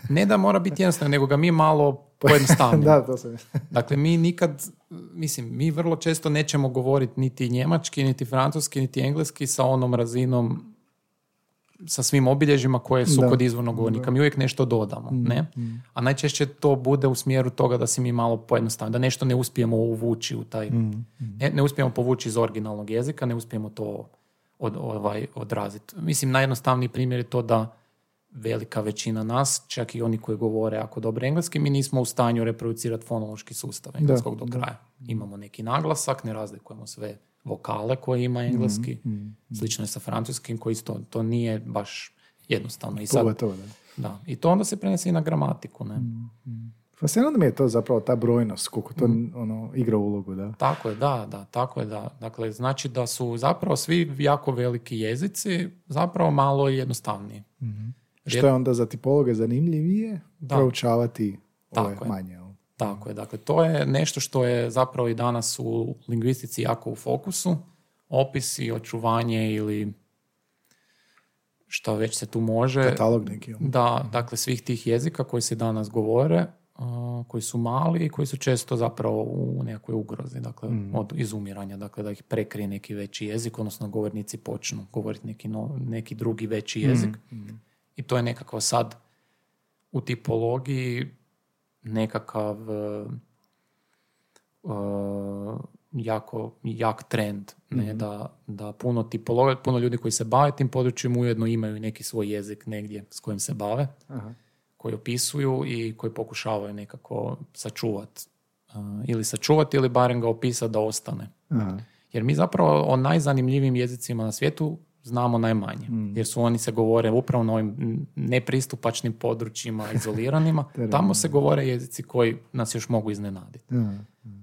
ne da mora biti jednostavno, nego ga mi malo pojednostavimo. da, to sam Dakle, mi nikad, mislim, mi vrlo često nećemo govoriti niti njemački, niti francuski, niti engleski sa onom razinom sa svim obilježjima koje su Da. kod izvornog govornika. Mi uvijek nešto dodamo, ne? A najčešće to bude u smjeru toga da si mi malo pojednostavimo, da nešto ne uspijemo uvući u taj... Ne, ne uspijemo povući iz originalnog jezika, ne uspijemo to od, ovaj, odraziti. Mislim, najjednostavniji primjer je to da velika većina nas, čak i oni koji govore jako dobro engleski, mi nismo u stanju reproducirati fonološki sustav engleskog do da. kraja. Imamo neki naglasak, ne razlikujemo sve vokale koje ima engleski. Slično je sa francuskim koji isto, to nije baš jednostavno. I sad, Pogotovo, da. da. I to onda se prenese i na gramatiku. Ne? Fascinantno mi je to zapravo ta brojnost, koliko to ono, igra ulogu, da. Tako je, da, da, tako je, da. Dakle, znači da su zapravo svi jako veliki jezici zapravo malo jednostavniji. Što je onda za tipologe zanimljivije Da. proučavati ove Tako je. manje. jel? Tako je, dakle to je nešto što je zapravo i danas u lingvistici jako u fokusu. Opisi, očuvanje ili što već se tu može. Katalog neki. Da, dakle svih tih jezika koji se danas govore, koji su mali i koji su često zapravo u nekakvoj ugrozi, dakle od izumiranja, dakle da ih prekrije neki veći jezik, odnosno govornici počnu govoriti neki, no- neki drugi veći jezik. I to je nekako sad u tipologiji nekakav e, e, jako jak trend, ne, da, da puno tipologa, puno ljudi koji se bave tim područjem ujedno imaju neki svoj jezik negdje s kojim se bave, Aha. koji opisuju i koji pokušavaju nekako sačuvati ili sačuvati ili barem ga opisati da ostane. Aha. Jer mi zapravo o najzanimljivijim jezicima na svijetu znamo najmanje. Jer su oni se govore upravo na ovim nepristupačnim područjima, izoliranima. Tamo se govore jezici koji nas još mogu iznenaditi. Aha.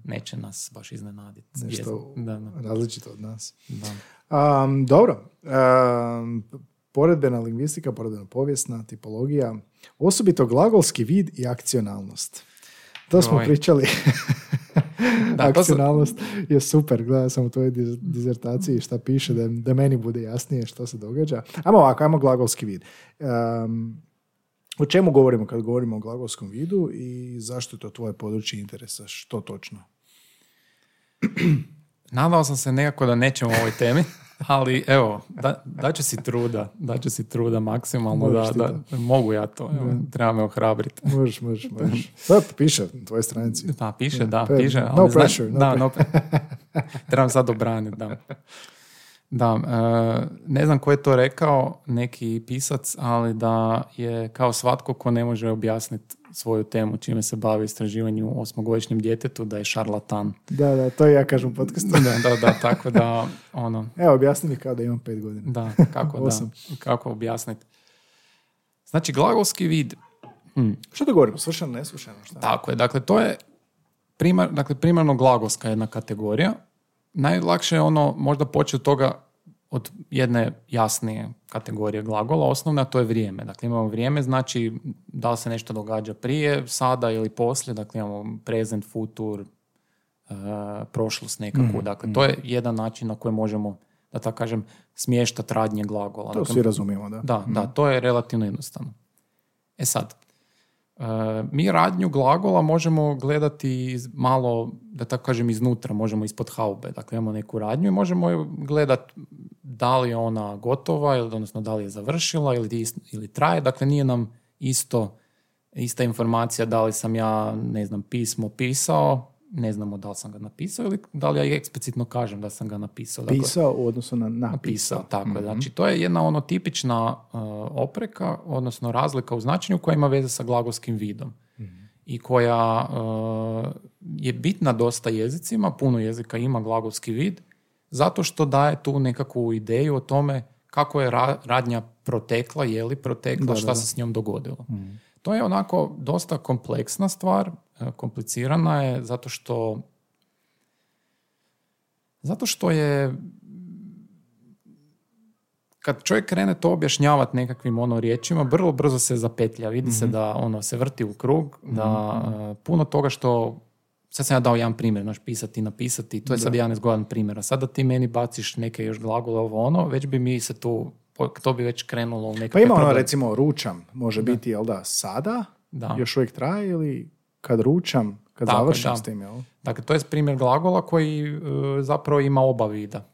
Neće nas baš iznenaditi. Nešto jezik. Da, da, različito od nas. da. Um, dobro. Um, poredbena lingvistika, poredbena povijesna, tipologija, osobito glagolski vid i akcionalnost. To smo Oj. pričali. Da, su- akcionalnost je super. Gledao sam u tvojoj diz- dizertaciji šta piše, da, da meni bude jasnije što se događa. Ajmo ovako, ajmo glagolski vid. Um, o čemu govorimo kad govorimo o glagolskom vidu i zašto je to tvoje područje interesa? Što točno? Nadao sam se nekako da nećemo o ovoj temi, ali evo, da, daću si truda, daću si truda maksimalno da, da, mogu ja to, evo, treba me ohrabriti. Možeš, možeš, možeš. Sad piše na tvojoj stranici. Da, piše, da, Pe- piše. no ali zna- pressure, no da, no, trebam sad obraniti, da. Da, e, ne znam ko je to rekao, neki pisac, ali da je kao svatko ko ne može objasniti svoju temu čime se bavi istraživanju osmogodišnjem djetetu da je šarlatan. Da, da, to ja kažem u podcastu. Da, da, da, tako da, ono, Evo, objasni mi kao da imam pet godina. da, kako da, kako objasniti. Znači, glagolski vid, Što to govorimo? Svršeno, nesvršeno? Šta? tako je, dakle, to je primar, dakle, primarno glagolska jedna kategorija. Najlakše je ono, možda početi od toga od jedne jasnije kategorije glagola, osnovna, a to je vrijeme. Dakle, imamo vrijeme, znači da li se nešto događa prije, sada ili poslije, dakle imamo present, futur, e, prošlost nekakvu. Dakle, to je jedan način na koji možemo, da tako kažem, smještati radnje glagola. To Dakle, svi razumijemo, da. da, da, to je relativno jednostavno. E sad, mi radnju glagola možemo gledati iz- malo, da tako kažem, iznutra, možemo ispod haube. Dakle, imamo neku radnju i možemo gledati da li je ona gotova, ili, odnosno da li je završila ili, ili traje. Dakle, nije nam isto, ista informacija da li sam ja, ne znam, pismo pisao, ne znamo da li sam ga napisao ili da li ja eksplicitno kažem da sam ga napisao. Dakle, Pisao u odnosu na napisao. napisao, tako je. Znači, to je jedna ono tipična uh, opreka, odnosno razlika u značenju koja ima veze sa glagolskim vidom i koja uh, je bitna dosta jezicima, puno jezika ima glagolski vid, zato što daje tu nekakvu ideju o tome kako je ra- radnja protekla, je li protekla, Da, šta da, da. se s njom dogodilo. To je onako dosta kompleksna stvar, komplicirana je zato što zato što je kad čovjek krene to objašnjavati nekakvim ono riječima, vrlo brzo se zapetlja. Vidi se da ono se vrti u krug, da e, puno toga što sad sam ja dao jedan primjer, znaš, pisati napisati, to je sad jedan izgodan primjer. A sada ti meni baciš neke još glagole ovo ono, već bi mi se tu, to bi već krenulo u nekakve Pa ima ono recimo ručam, može biti jel da sada, Da. još uvijek traje ili kad ručam, kad Tako je, završim da. s tim, jel? Dakle, to je primjer glagola koji e, zapravo ima oba vida.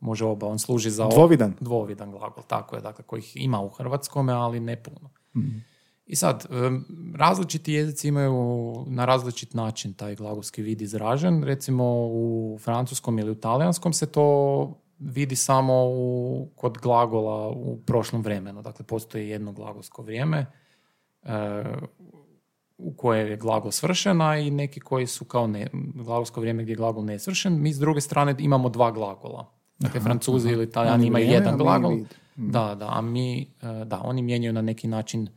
Može oba, on služi za... Dvovidan? Dvovidan glagol, tako je, dakle, kojih ima u hrvatskome, ali ne puno. I sad, em, različiti jezici imaju na različit način taj glagolski vid izražen. Recimo u francuskom ili u talijanskom se to vidi samo u, kod glagola u prošlom vremenu. Dakle, postoji jedno glagolsko vrijeme e, u koje je glagol svršen, a i neki koji su kao ne, glagolsko vrijeme gdje je glagol nesvršen. Mi s druge strane imamo dva glagola. Dakle, Francuzi ili Italijani imaju jedan a mi glagol. vid. Da, da, a mi, e, da, oni mijenjaju na neki način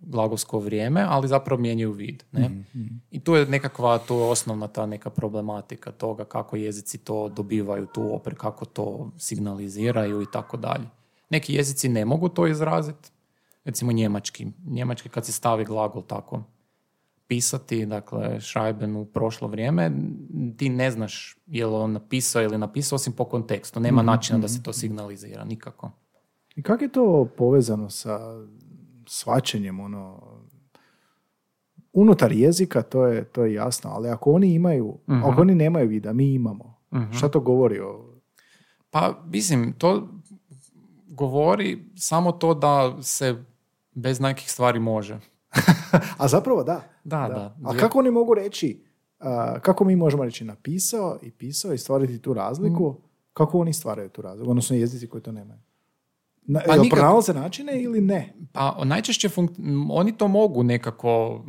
glagolsko vrijeme, ali zapravo mijenjaju vid. Ne? I tu je nekakva, tu je osnovna ta neka problematika toga kako jezici to dobivaju tu opre, kako to signaliziraju i tako dalje. Neki jezici ne mogu to izraziti, recimo njemački. Njemački kad se stavi glagol tako pisati, dakle šajben u prošlo vrijeme, ti ne znaš je li on napisao ili napisao osim po kontekstu. Nema načina da se to signalizira, nikako. I kako je to povezano sa svačenjem, ono, unutar jezika, to je, to je jasno, ali ako oni imaju, Mhm. ako oni nemaju vida, mi imamo, šta to govori o... Pa, mislim, to govori samo to da se bez nekih stvari može. A zapravo da. Da, da. A kako oni mogu reći, a, kako mi možemo reći napisao i pisao i stvariti tu razliku, Mm. kako oni stvaraju tu razliku, odnosno jezici koji to nemaju? Na, Pa jel nikako. pronalaze načine ili ne? Pa najčešće funk- oni to mogu nekako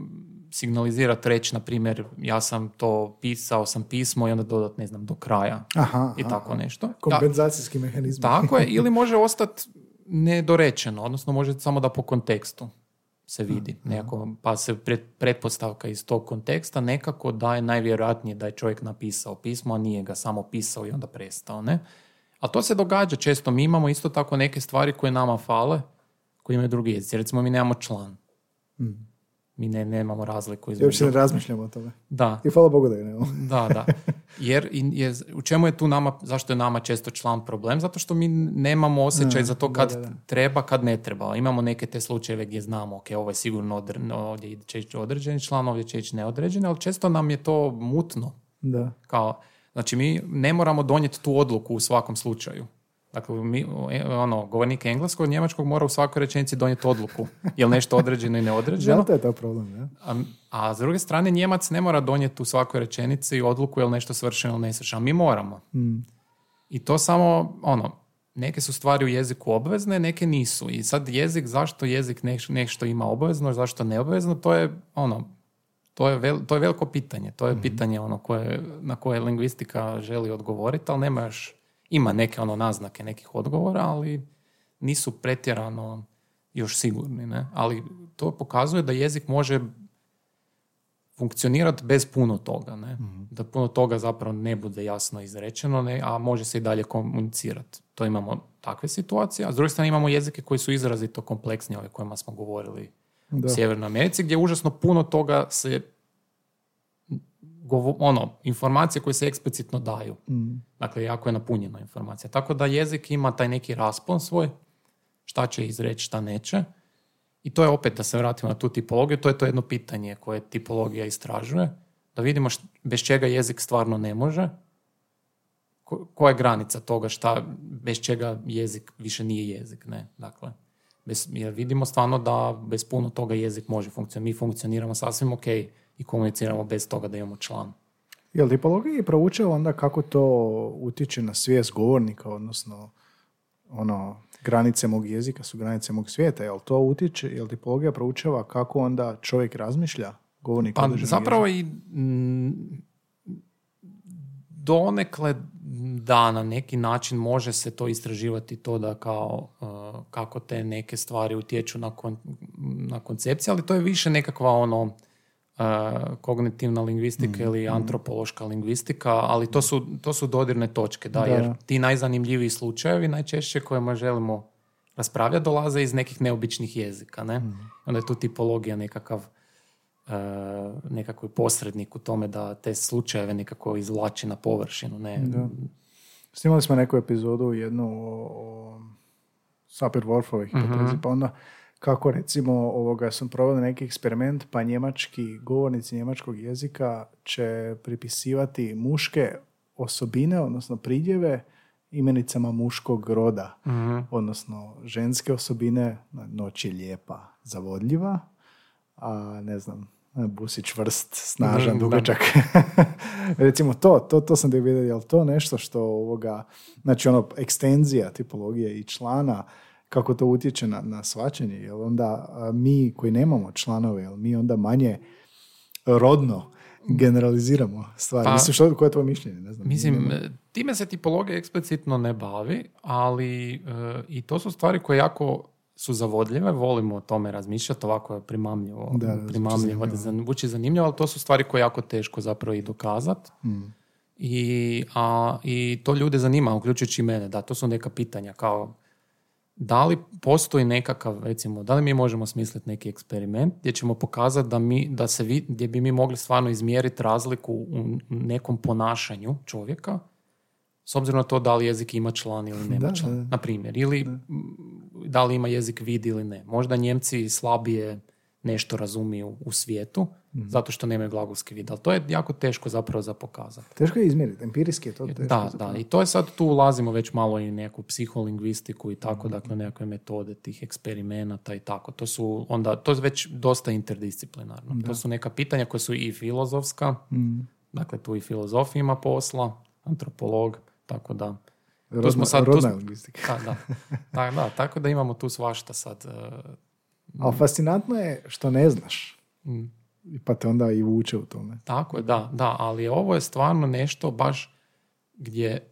signalizirati, reći, na primjer, ja sam to pisao, sam pismo i onda dodat, ne znam, do kraja Aha, i aha, tako nešto. Kompenzacijski mehanizam. tako je, ili može ostati nedorečeno, odnosno može samo da po kontekstu se vidi. Nekako, pa se pret- pretpostavka iz tog konteksta nekako da je najvjerojatnije da je čovjek napisao pismo, a nije ga samo pisao i onda prestao. Ne? A to se događa često. Mi imamo isto tako neke stvari koje nama fale, koje imaju drugi jezici. Recimo mi nemamo član. Mi ne, nemamo razliku Ja uopće između... ne razmišljam o tome. Da, I hvala Bogu da je nemamo. da, da. Jer je, u čemu je tu nama, zašto je nama često član problem? Zato što mi nemamo osjećaj za to kad da, da. treba, kad ne treba. Imamo neke te slučajeve gdje znamo, ok, ovo je sigurno odr, ovdje će ići određeni član, ovdje će ići neodređeni, ali često nam je to mutno. Da. Kao, znači, mi ne moramo donijeti tu odluku u svakom slučaju. Dakle, mi, ono, govornik engleskog, njemačkog mora u svakoj rečenici donijeti odluku. Je li nešto određeno i neodređeno? Zato je to problem, ne? A, a s druge strane, Njemac ne mora donijeti u svakoj rečenici odluku je li nešto svršeno ili nesvršeno. Mi moramo. Mm. I to samo, ono, neke su stvari u jeziku obvezne, neke nisu. I sad jezik, zašto jezik nešto, nešto ima obvezno, zašto neobvezno, to je ono, to je, vel, to je veliko pitanje. To je Mhm. pitanje ono koje, na koje lingvistika želi odgovoriti, ali nema još, ima neke ono naznake nekih odgovora, ali nisu pretjerano još sigurni. Ne? Ali to pokazuje da jezik može funkcionirati bez puno toga. Ne? Da puno toga zapravo ne bude jasno izrečeno, ne? a može se i dalje komunicirati. To imamo takve situacije, a s druge strane imamo jezike koji su izrazito kompleksni, ove kojima smo govorili Da. u Sjevernoj Americi, gdje užasno puno toga se govo- ono, informacije koje se eksplicitno daju. Dakle, jako je napunjena informacija. Tako da jezik ima taj neki raspon svoj, šta će izreći, šta neće. I to je opet, da se vratimo na tu tipologiju, to je to jedno pitanje koje tipologija istražuje, da vidimo št- bez čega jezik stvarno ne može, Ko- koja je granica toga šta, bez čega jezik više nije jezik, ne? Dakle, bez, jer vidimo stvarno da bez puno toga jezik može funkcionirati. Mi funkcioniramo sasvim ok i komuniciramo bez toga da imamo član. Jel tipologija i proučava onda kako to utječe na svijest govornika, odnosno ono, granice mog jezika su granice mog svijeta, jel to utječe, jel tipologija proučava kako onda čovjek razmišlja, govornik Pa zapravo jezika? i mm, donekle da na neki način može se to istraživati to da kao uh, kako te neke stvari utječu na, kon- na koncepcije, ali to je više nekakva ono kognitivna lingvistika ili antropološka lingvistika, ali to su, to su dodirne točke, da, Da. jer ti najzanimljiviji slučajevi najčešće kojima želimo raspravljati dolaze iz nekih neobičnih jezika, ne? Onda je tu tipologija nekakav e, nekakvi posrednik u tome da te slučajeve nekako izvlači na površinu. Ne? Da. Snimali smo neku epizodu jednu o, o Sapir-Whorfovoj hipotezi, pa onda kako recimo ovoga sam proveli neki eksperiment, pa njemački govornici njemačkog jezika će pripisivati muške osobine, odnosno pridjeve, imenicama muškog roda, odnosno ženske osobine, noć je lijepa, zavodljiva, a ne znam, busi čvrst, snažan, Mhm, dugačak. Recimo to, to, to sam da vidio, je li to nešto što ovoga, znači ono, ekstenzija tipologije i člana, kako to utječe na, na svačanje, jel onda a, mi koji nemamo članove, jel mi onda manje rodno generaliziramo stvari. Pa- Mislim, što, koje je tvoje mišljenje? Ne znam. Mislim, e, time se tipologija eksplicitno ne bavi, ali e, i to su stvari koje jako su zavodljive, volimo o tome razmišljati, ovako je primamljivo, Da, primamljivo, da zvuči zanimljivo, ali to su stvari koje je jako teško zapravo i dokazati. Hmm. I, a, I to ljude zanima, uključujući i mene, da, to su neka pitanja kao da li postoji nekakav, recimo, da li mi možemo smisliti neki eksperiment gdje ćemo pokazati da, mi, da se vi, gdje bi mi mogli stvarno izmjeriti razliku u nekom ponašanju čovjeka s obzirom na to da li jezik ima član ili nema Da, član, da. na primjer. Ili m, da li ima jezik vid ili ne. Možda Njemci slabije nešto razumiju u svijetu Mhm. zato što nemaju glagolski vid, ali to je jako teško zapravo za pokazati. Teško je izmjeriti, empirijski je to teško. Da, zapravo. da, i to je sad tu ulazimo već malo i neku psiholingvistiku i tako, Mhm. dakle nekakve metode tih eksperimenata i tako. To su onda, to je već dosta interdisciplinarno. To su neka pitanja koja su i filozofska, Mhm. dakle tu i filozofija ima posla, antropolog, tako da. Tu Rodna, smo sad, tu rodna lingvistika. da, da. Ta- da, tako da imamo tu svašta sad. Ali fascinantno je što ne znaš. mm. Pa te onda i vuče u tome. Tako je, da, da, ali ovo je stvarno nešto baš gdje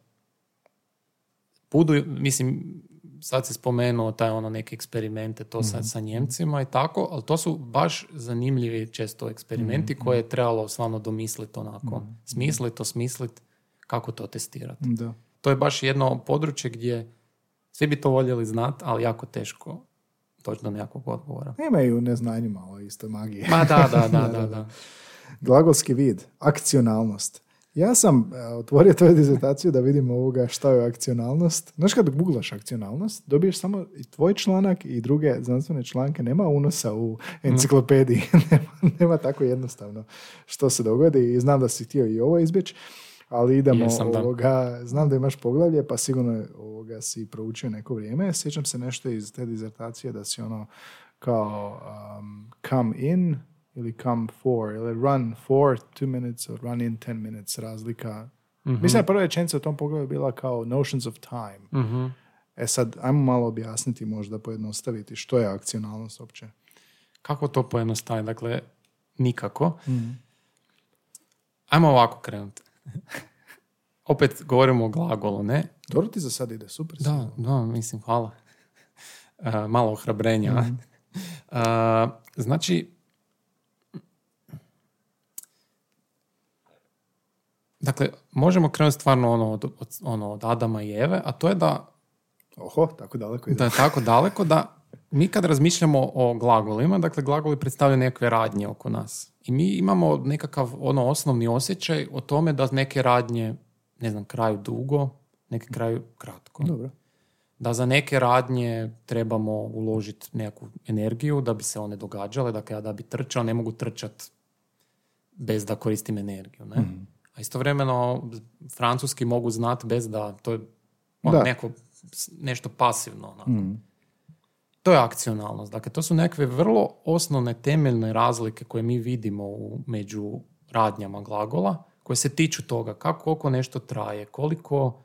budu, mislim, sad se spomenuo taj ono neke eksperimente, to sa, sa Njemcima i tako, ali to su baš zanimljivi često eksperimenti koje je trebalo stvarno domisliti onako, smisliti, osmisliti kako to testirati. Da. To je baš jedno područje gdje svi bi to voljeli znati, ali jako teško doći do nekakvog odgovora. Ima i u neznanju malo isto magije. Ma da, da, da, da, da. Glagolski vid, akcionalnost. Ja sam e, otvorio tvoju dizertaciju da vidim ovoga šta je akcionalnost. Znaš kad googlaš akcionalnost, dobiješ samo i tvoj članak i druge znanstvene članke. Nema unosa u enciklopediji. nema, nema tako jednostavno što se dogodi. I znam da si htio i ovo izbjeći. Ali idemo Jesam, da. ovoga, znam da imaš poglavlje, pa sigurno ovoga si proučio neko vrijeme. Sjećam se nešto iz te dizertacije da si ono kao um, come in ili come for, ili run for two minutes or run in ten minutes razlika. Mislim da prva rečenica u tom pogledu bila kao notions of time. Mhm. E sad, ajmo malo objasniti, možda pojednostaviti što je akcionalnost uopće. Kako to pojednostaviti? Dakle, nikako. Ajmo ovako krenuti. Opet govorimo o glagolu, ne? Dobro ti za sad ide, super. Da, da, mislim, hvala. E, malo ohrabrenja. Mhm. E, znači, dakle, možemo krenuti stvarno ono od, od, ono od Adama i Eve, a to je da Oho, tako daleko ide. da je tako daleko da mi kad razmišljamo o glagolima, dakle glagoli predstavljaju nekakve radnje oko nas. I mi imamo nekakav ono osnovni osjećaj o tome da neke radnje, ne znam, kraju dugo, neke kraju kratko. Dobro. Da za neke radnje trebamo uložiti nekakvu energiju da bi se one događale. Dakle, ja da bi trčao, ne mogu trčati bez da koristim energiju. Ne? A istovremeno francuski mogu znati bez da to je ono, Da. neko, nešto pasivno. onako. To je akcionalnost. Dakle, to su nekakve vrlo osnovne temeljne razlike koje mi vidimo u, među radnjama glagola, koje se tiču toga kako koliko nešto traje, koliko,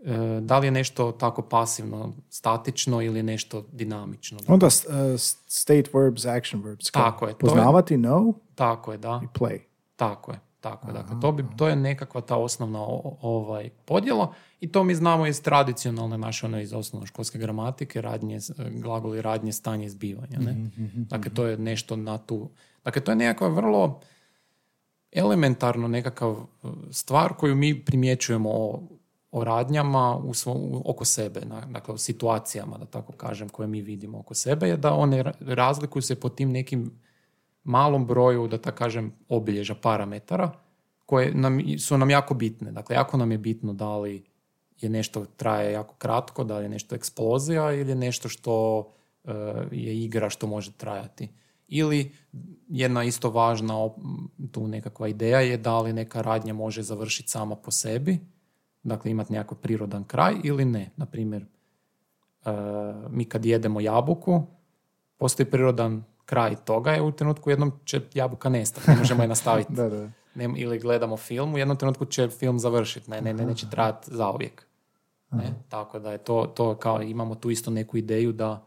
e, da li je nešto tako pasivno, statično ili nešto dinamično. Onda s- uh, state verbs, action verbs. Tako je, to je- Poznavati, know Tako je, da. i play. Tako je, tako. Dakle, to, bi, to je nekakva ta osnovna o- ovaj, podjela i to mi znamo iz tradicionalne naše, ono iz osnovnoškolske gramatike, radnje, glagoli radnje, stanje, zbivanja. Ne? Dakle, to je nešto na tu... Dakle, to je nekakva vrlo elementarno nekakav stvar koju mi primjećujemo o, o radnjama u svo- u- oko sebe, na- dakle o situacijama, da tako kažem, koje mi vidimo oko sebe, je da one ra- razlikuju se po tim nekim malom broju, da tako kažem, obilježa parametara koje nam, su nam jako bitne. Dakle, jako nam je bitno da li je nešto traje jako kratko, da li je nešto eksplozija ili je nešto što e, je igra što može trajati. Ili jedna isto važna tu nekakva ideja je da li neka radnja može završiti sama po sebi, dakle imati nekakav prirodan kraj ili ne. Na primjer, e, mi kad jedemo jabuku, postoji prirodan kraj toga je u trenutku jednom će jabuka nestati, ne možemo je nastaviti. Da, da. Ne- ili gledamo film, u jednom trenutku će film završiti, ne, ne, ne, neće trajati zauvijek. Ne? Tako da je to, to kao imamo tu isto neku ideju da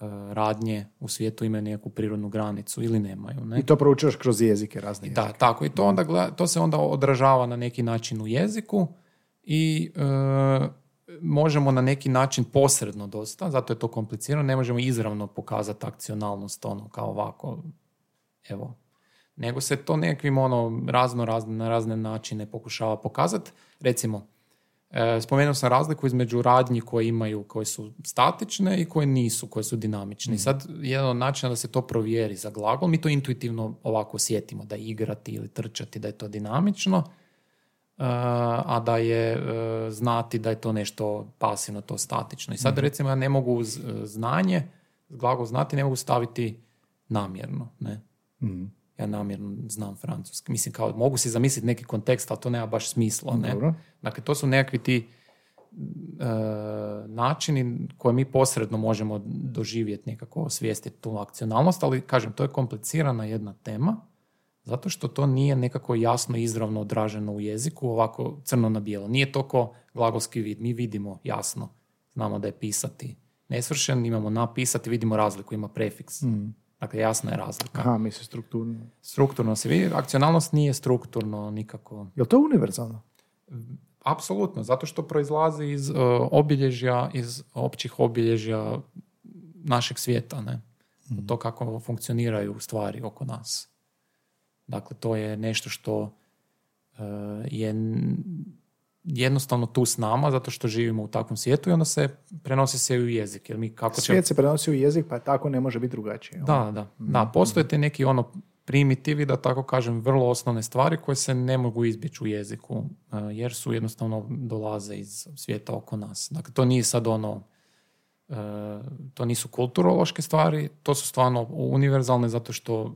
e, radnje u svijetu imaju neku prirodnu granicu ili nemaju. Ne? I to proučavaš kroz jezike razne Da, jezike. tako. I to, onda to se onda odražava na neki način u jeziku i e, možemo na neki način posredno dosta, zato je to komplicirano, ne možemo izravno pokazati akcionalnost ono kao ovako, evo. Nego se to nekakvim ono razno razne, na razne načine pokušava pokazati. Recimo, e, spomenuo sam razliku između radnji koje imaju, koje su statične i koje nisu, koje su dinamične. I sad, jedan od načina da se to provjeri za glagol, mi to intuitivno ovako osjetimo, da igrati ili trčati, da je to dinamično, a da je e, znati da je to nešto pasivno, to statično. I sad, recimo, ja ne mogu uz e, znanje, glagol znati, ne mogu staviti namjerno, ne? Ja namjerno znam francuski. Mislim, kao, mogu si zamisliti neki kontekst, ali to nema baš smisla, ne? Dobro. Dakle, to su nekakvi ti e, načini koje mi posredno možemo doživjeti nekako osvijestiti tu akcionalnost, ali kažem, to je komplicirana jedna tema, zato što to nije nekako jasno izravno odraženo u jeziku, ovako crno na bijelo. Nije to ko glagolski vid, mi vidimo jasno, znamo da je pisati nesvršen, imamo napisati, vidimo razliku, ima prefiks. Dakle, jasna je razlika. Aha, misli strukturno. Strukturno se vidi, akcionalnost nije strukturno nikako. Je li to univerzalno? Apsolutno, zato što proizlazi iz uh, obilježja, iz općih obilježja našeg svijeta, ne? To kako funkcioniraju stvari oko nas. Dakle, to je nešto što uh, je jednostavno tu s nama, zato što živimo u takvom svijetu i onda se prenosi se i u jezik. Jer mi kako Svijet se prenosi u jezik, pa tako ne može biti drugačije. da, da. Da, postoje te neki ono primitivi, da tako kažem, vrlo osnovne stvari koje se ne mogu izbjeći u jeziku, uh, jer su jednostavno dolaze iz svijeta oko nas. Dakle, to nije sad ono, uh, to nisu kulturološke stvari, to su stvarno univerzalne zato što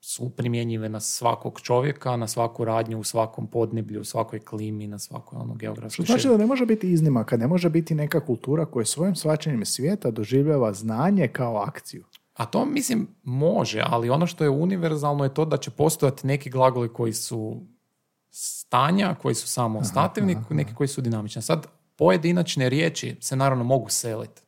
su primjenjive na svakog čovjeka, na svaku radnju, u svakom podneblju, u svakoj klimi, na svakoj ono Što geografskoj znači da ne može biti iznimaka, ne može biti neka kultura koja svojim shvaćanjem svijeta doživljava znanje kao akciju. A to mislim može, ali ono što je univerzalno je to da će postojati neki glagoli koji su stanja, koji su samo stativni, neki koji su dinamični. Sad pojedinačne riječi se naravno mogu seliti.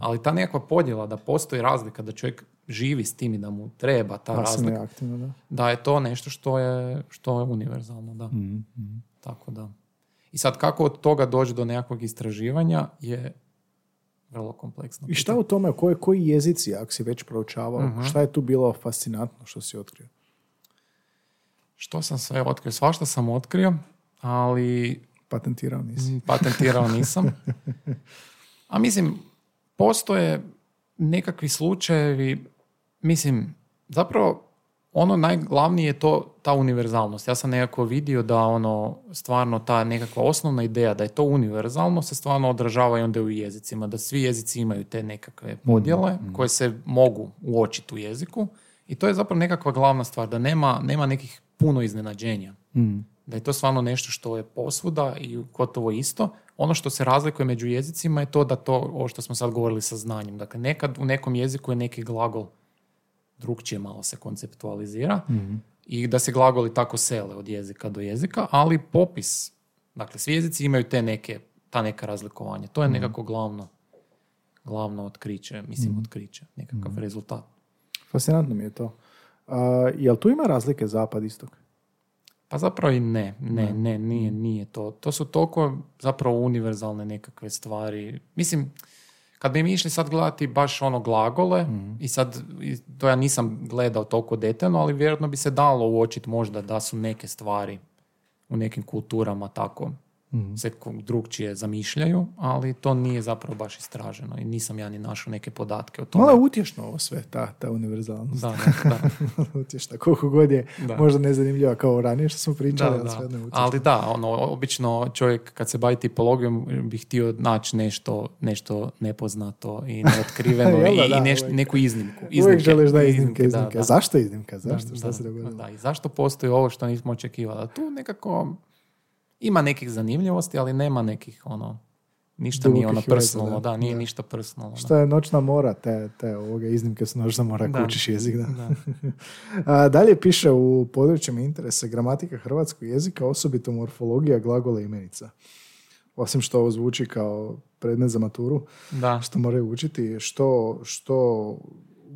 Ali ta nekakva podjela da postoji razlika, da čovjek živi s tim i da mu treba ta Pasivno razlika, aktivno, da. da je to nešto što je, što je univerzalno. Da. Mhm, Tako da. I sad kako od toga doći do nekakvog istraživanja je vrlo kompleksno. I šta u tome, koji, koji jezici, ako si već proučavao, Mhm. šta je tu bilo fascinantno što si otkrio? Što sam sve otkrio? Svašta sam otkrio, ali Patentirao nisi. Mm, patentirao nisam. A mislim, postoje nekakvi slučajevi, mislim, zapravo ono najglavnije je to ta univerzalnost. Ja sam nekako vidio da ono stvarno ta nekakva osnovna ideja da je to univerzalno se stvarno odražava i onda u jezicima, da svi jezici imaju te nekakve podjele koje se mogu uočiti u jeziku i to je zapravo nekakva glavna stvar, da nema, nema nekih puno iznenađenja da je to stvarno nešto što je posvuda i gotovo isto. Ono što se razlikuje među jezicima je to da to, ovo što smo sad govorili sa znanjem. Dakle, nekad u nekom jeziku je neki glagol drugčije malo se konceptualizira i da se glagoli tako sele od jezika do jezika, ali popis, dakle, svi jezici imaju te neke, ta neka razlikovanja. To je nekako glavno, glavno otkriće, mislim otkriće, nekakav rezultat. Fascinantno mi je to. A, jel tu ima razlike zapad istok? Pa zapravo i ne, ne, ne, nije, nije to. To su toliko zapravo univerzalne nekakve stvari. Mislim, kad bi mi išli sad gledati baš ono glagole, i sad, to ja nisam gledao toliko detaljno, ali vjerojatno bi se dalo uočiti možda da su neke stvari u nekim kulturama tako se ko- drugčije zamišljaju, ali to nije zapravo baš istraženo i nisam ja ni našao neke podatke o tome. Malo je utješno ovo sve, ta, ta univerzalnost. Da, da, da. utješna, koliko god je Da. možda nezanimljiva kao ranije što smo pričali, Da, ali da. sve je utješno. Ali da, ono, obično čovjek kad se bavi tipologijom bi htio naći nešto, nešto nepoznato i neotkriveno da, i, i neš- neku iznimku. Uvijek želiš da iznimke, iznimke, iznimke. da, da. Zašto iznimka? Zašto? Šta da, se dogodilo? Da, i zašto postoji ovo što nismo očekivali? Tu nekako ima nekih zanimljivosti, ali nema nekih ono, ništa nije ono personalno, da. da, nije Da. ništa personalno. da. Šta je noćna mora, te, te ovoga iznimke su noćna mora, Da. kučiš jezik, da. Da. A, dalje piše u područjima interesa gramatika hrvatskog jezika, osobito morfologija glagola imenica. Osim što ovo zvuči kao predmet za maturu, Da. što moraju učiti, što, što,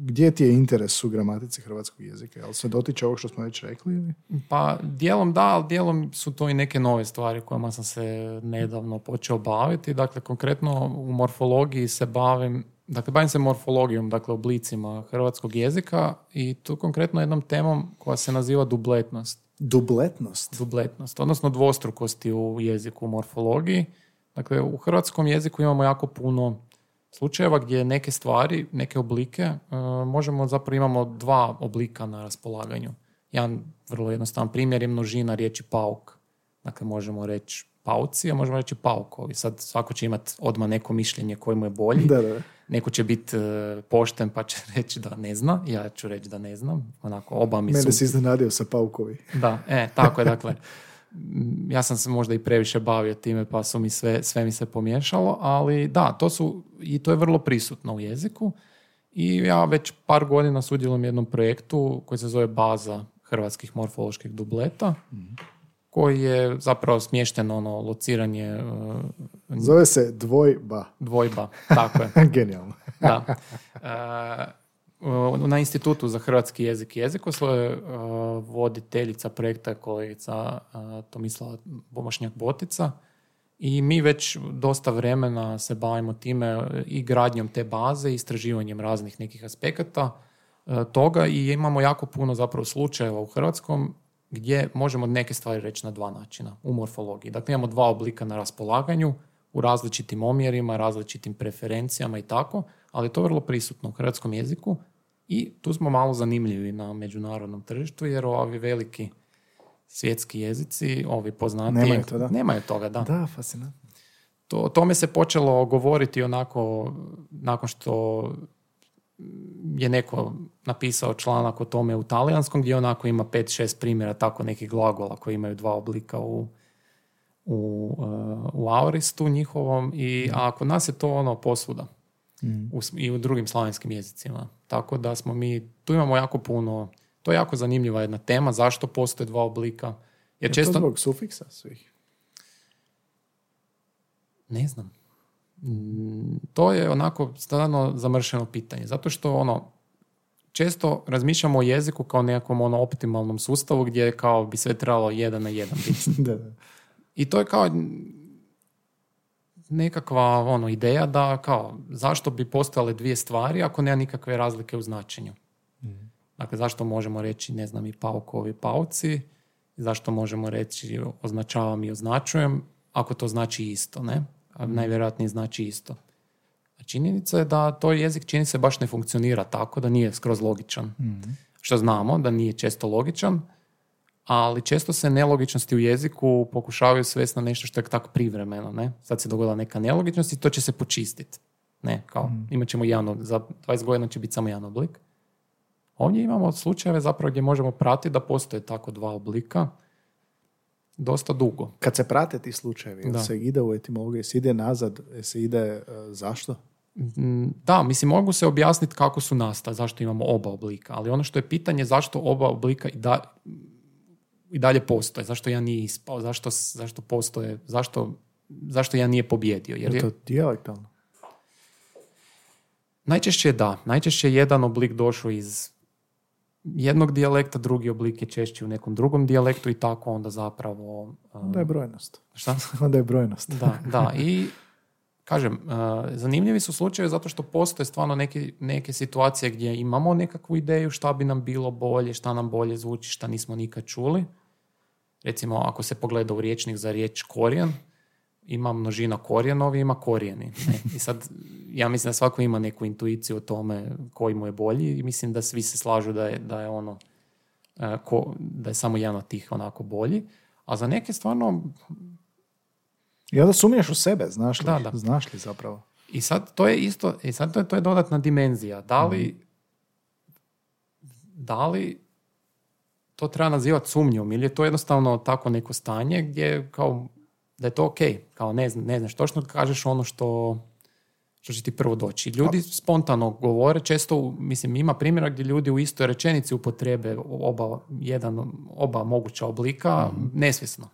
gdje ti je interes u gramatici hrvatskog jezika? Jel se dotiče ovog što smo već rekli? Ili? Pa dijelom da, ali dijelom su to i neke nove stvari kojima sam se nedavno počeo baviti. Dakle, konkretno u morfologiji se bavim, dakle, bavim se morfologijom, dakle, oblicima hrvatskog jezika i tu konkretno jednom temom koja se naziva dubletnost. Dubletnost. Dubletnost, odnosno dvostrukosti u jeziku, u morfologiji. Dakle, u hrvatskom jeziku imamo jako puno slučajeva gdje neke stvari, neke oblike, e, možemo zapravo imamo dva oblika na raspolaganju. Jedan vrlo jednostavan primjer je množina riječi pauk. Dakle, možemo reći pauci, a možemo reći paukovi. Sad svako će imati odmah neko mišljenje koji mu je bolji. Da, da. Neko će biti e, pošten pa će reći da ne zna, ja ću reći da ne znam. Onako, oba mi Mene su... si iznenadio sa paukovi. Da, e, tako je, dakle, ja sam se možda i previše bavio time, pa su mi sve, sve mi se pomiješalo, ali da, to su, i to je vrlo prisutno u jeziku i ja već par godina sudjelujem u jednom projektu koji se zove Baza hrvatskih morfoloških dubleta, koji je zapravo smješten ono lociranje e, Zove se dvojba. dvojba, tako je. Genijalno. Da. E, na Institutu za hrvatski jezik i jezikoslo je e, voditeljica projekta je kolegica e, Tomislava Bomašnjak-Botica i mi već dosta vremena se bavimo time i gradnjom te baze istraživanjem raznih nekih aspekata toga i imamo jako puno zapravo slučajeva u hrvatskom gdje možemo neke stvari reći na dva načina u morfologiji. Dakle, imamo dva oblika na raspolaganju u različitim omjerima, različitim preferencijama i tako, ali je to vrlo prisutno u hrvatskom jeziku i tu smo malo zanimljivi na međunarodnom tržištu jer ovi veliki svjetski jezici, ovi poznatiji, Nemaju to, da. nemaju toga, da. Da, fascinantno. To, o tome se počelo govoriti onako nakon što je neko napisao članak o tome u talijanskom gdje onako ima 5-6 primjera tako nekih glagola koji imaju dva oblika u, u, uh, u aoristu njihovom i a kod nas je to ono posvuda u, s- i u drugim slavenskim jezicima. Tako da smo mi, tu imamo jako puno, to je jako zanimljiva jedna tema, zašto postoje dva oblika. Jer Je to često, zbog sufiksa svih? Ne znam. Mm, To je onako stvarno zamršeno pitanje. Zato što ono, često razmišljamo o jeziku kao nekakvom ono optimalnom sustavu gdje kao bi sve trebalo jedan na jedan biti. Da, da. I to je kao nekakva ono ideja da kao zašto bi postojale dvije stvari ako nema nikakve razlike u značenju. Dakle, zašto možemo reći, ne znam, i paukovi pauci, zašto možemo reći označavam i označujem, ako to znači isto, ne? A najvjerojatnije znači isto. A činjenica je da to jezik čini se baš ne funkcionira tako, da nije skroz logičan. Što znamo, da nije često logičan, ali često se nelogičnosti u jeziku pokušavaju svesti na nešto što je tako privremeno. Ne? Sad se dogodila neka nelogičnost i to će se počistiti. Ne, kao, imat ćemo jedan, za 20 godina će biti samo jedan oblik. Ovdje imamo slučajeve zapravo gdje možemo pratiti da postoje tako dva oblika dosta dugo. Kad se prate ti slučajevi, Da. se ide u etimologiju, se ide nazad, se ide e, zašto? Mm, Da, mislim, mogu se objasniti kako su nastali, zašto imamo oba oblika, ali ono što je pitanje zašto oba oblika i, da, i dalje postoje, zašto ja nije ispao, zašto, zašto postoje, zašto, zašto ja nije pobjedio. Jer Je to dijalektalno? najčešće da, najčešće je jedan oblik došao iz jednog dijalekta, drugi oblik je češći u nekom drugom dijalektu i tako onda zapravo... uh, Onda je brojnost. šta? Onda je brojnost. Da, da. I kažem, uh, zanimljivi su slučajevi zato što postoje stvarno neke, neke situacije gdje imamo nekakvu ideju šta bi nam bilo bolje, šta nam bolje zvuči, šta nismo nikad čuli. Recimo, ako se pogleda u riječnik za riječ korijen, ima množina korijenovi, ima korijeni. Ne? I sad, ja mislim da svako ima neku intuiciju o tome koji mu je bolji i mislim da svi se slažu da je, da je ono, e, ko, da je samo jedan od tih onako bolji. A za neke stvarno I onda sumnjaš u sebe, znaš li? Da, da. Znaš li zapravo? I sad to je isto, i sad to je, to je dodatna dimenzija. Da li, da li to treba nazivati sumnjom ili je to jednostavno tako neko stanje gdje kao da je to ok, kao ne, ne znaš točno kažeš ono što, što će ti prvo doći. Ljudi spontano govore, često, mislim, ima primjera gdje ljudi u istoj rečenici upotrebe oba, jedan, oba moguća oblika nesvjesno.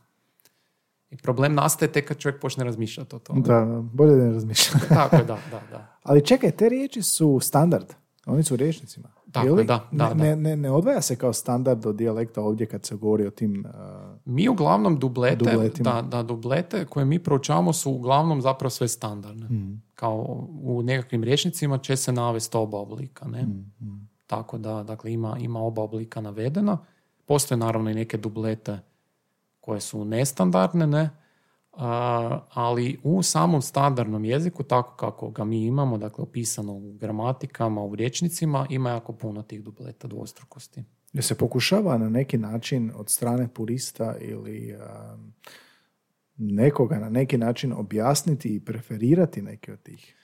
I problem nastaje tek kad čovjek počne razmišljati o tome. Da, bolje da ne razmišljam. Tako je, da, da, da. Ali čekaj, te riječi su standard. Oni su u riječnicima. Tako da, da, ne, da. Ne, ne, odvaja se kao standard od dijalekta ovdje kad se govori o tim... uh, Mi uglavnom dublete, Dubletima. da, da, dublete koje mi proučavamo su uglavnom zapravo sve standardne. Kao u nekakvim rječnicima će se navesti oba oblika. Ne? Tako da, dakle, ima, ima oba oblika navedena. Postoje naravno i neke dublete koje su nestandardne, ne? Ali u samom standardnom jeziku, tako kako ga mi imamo, dakle opisano u gramatikama, u rječnicima, ima jako puno tih dubleta dvostrukosti. Jer se pokušava na neki način od strane purista ili um, nekoga na neki način objasniti i preferirati neke od tih.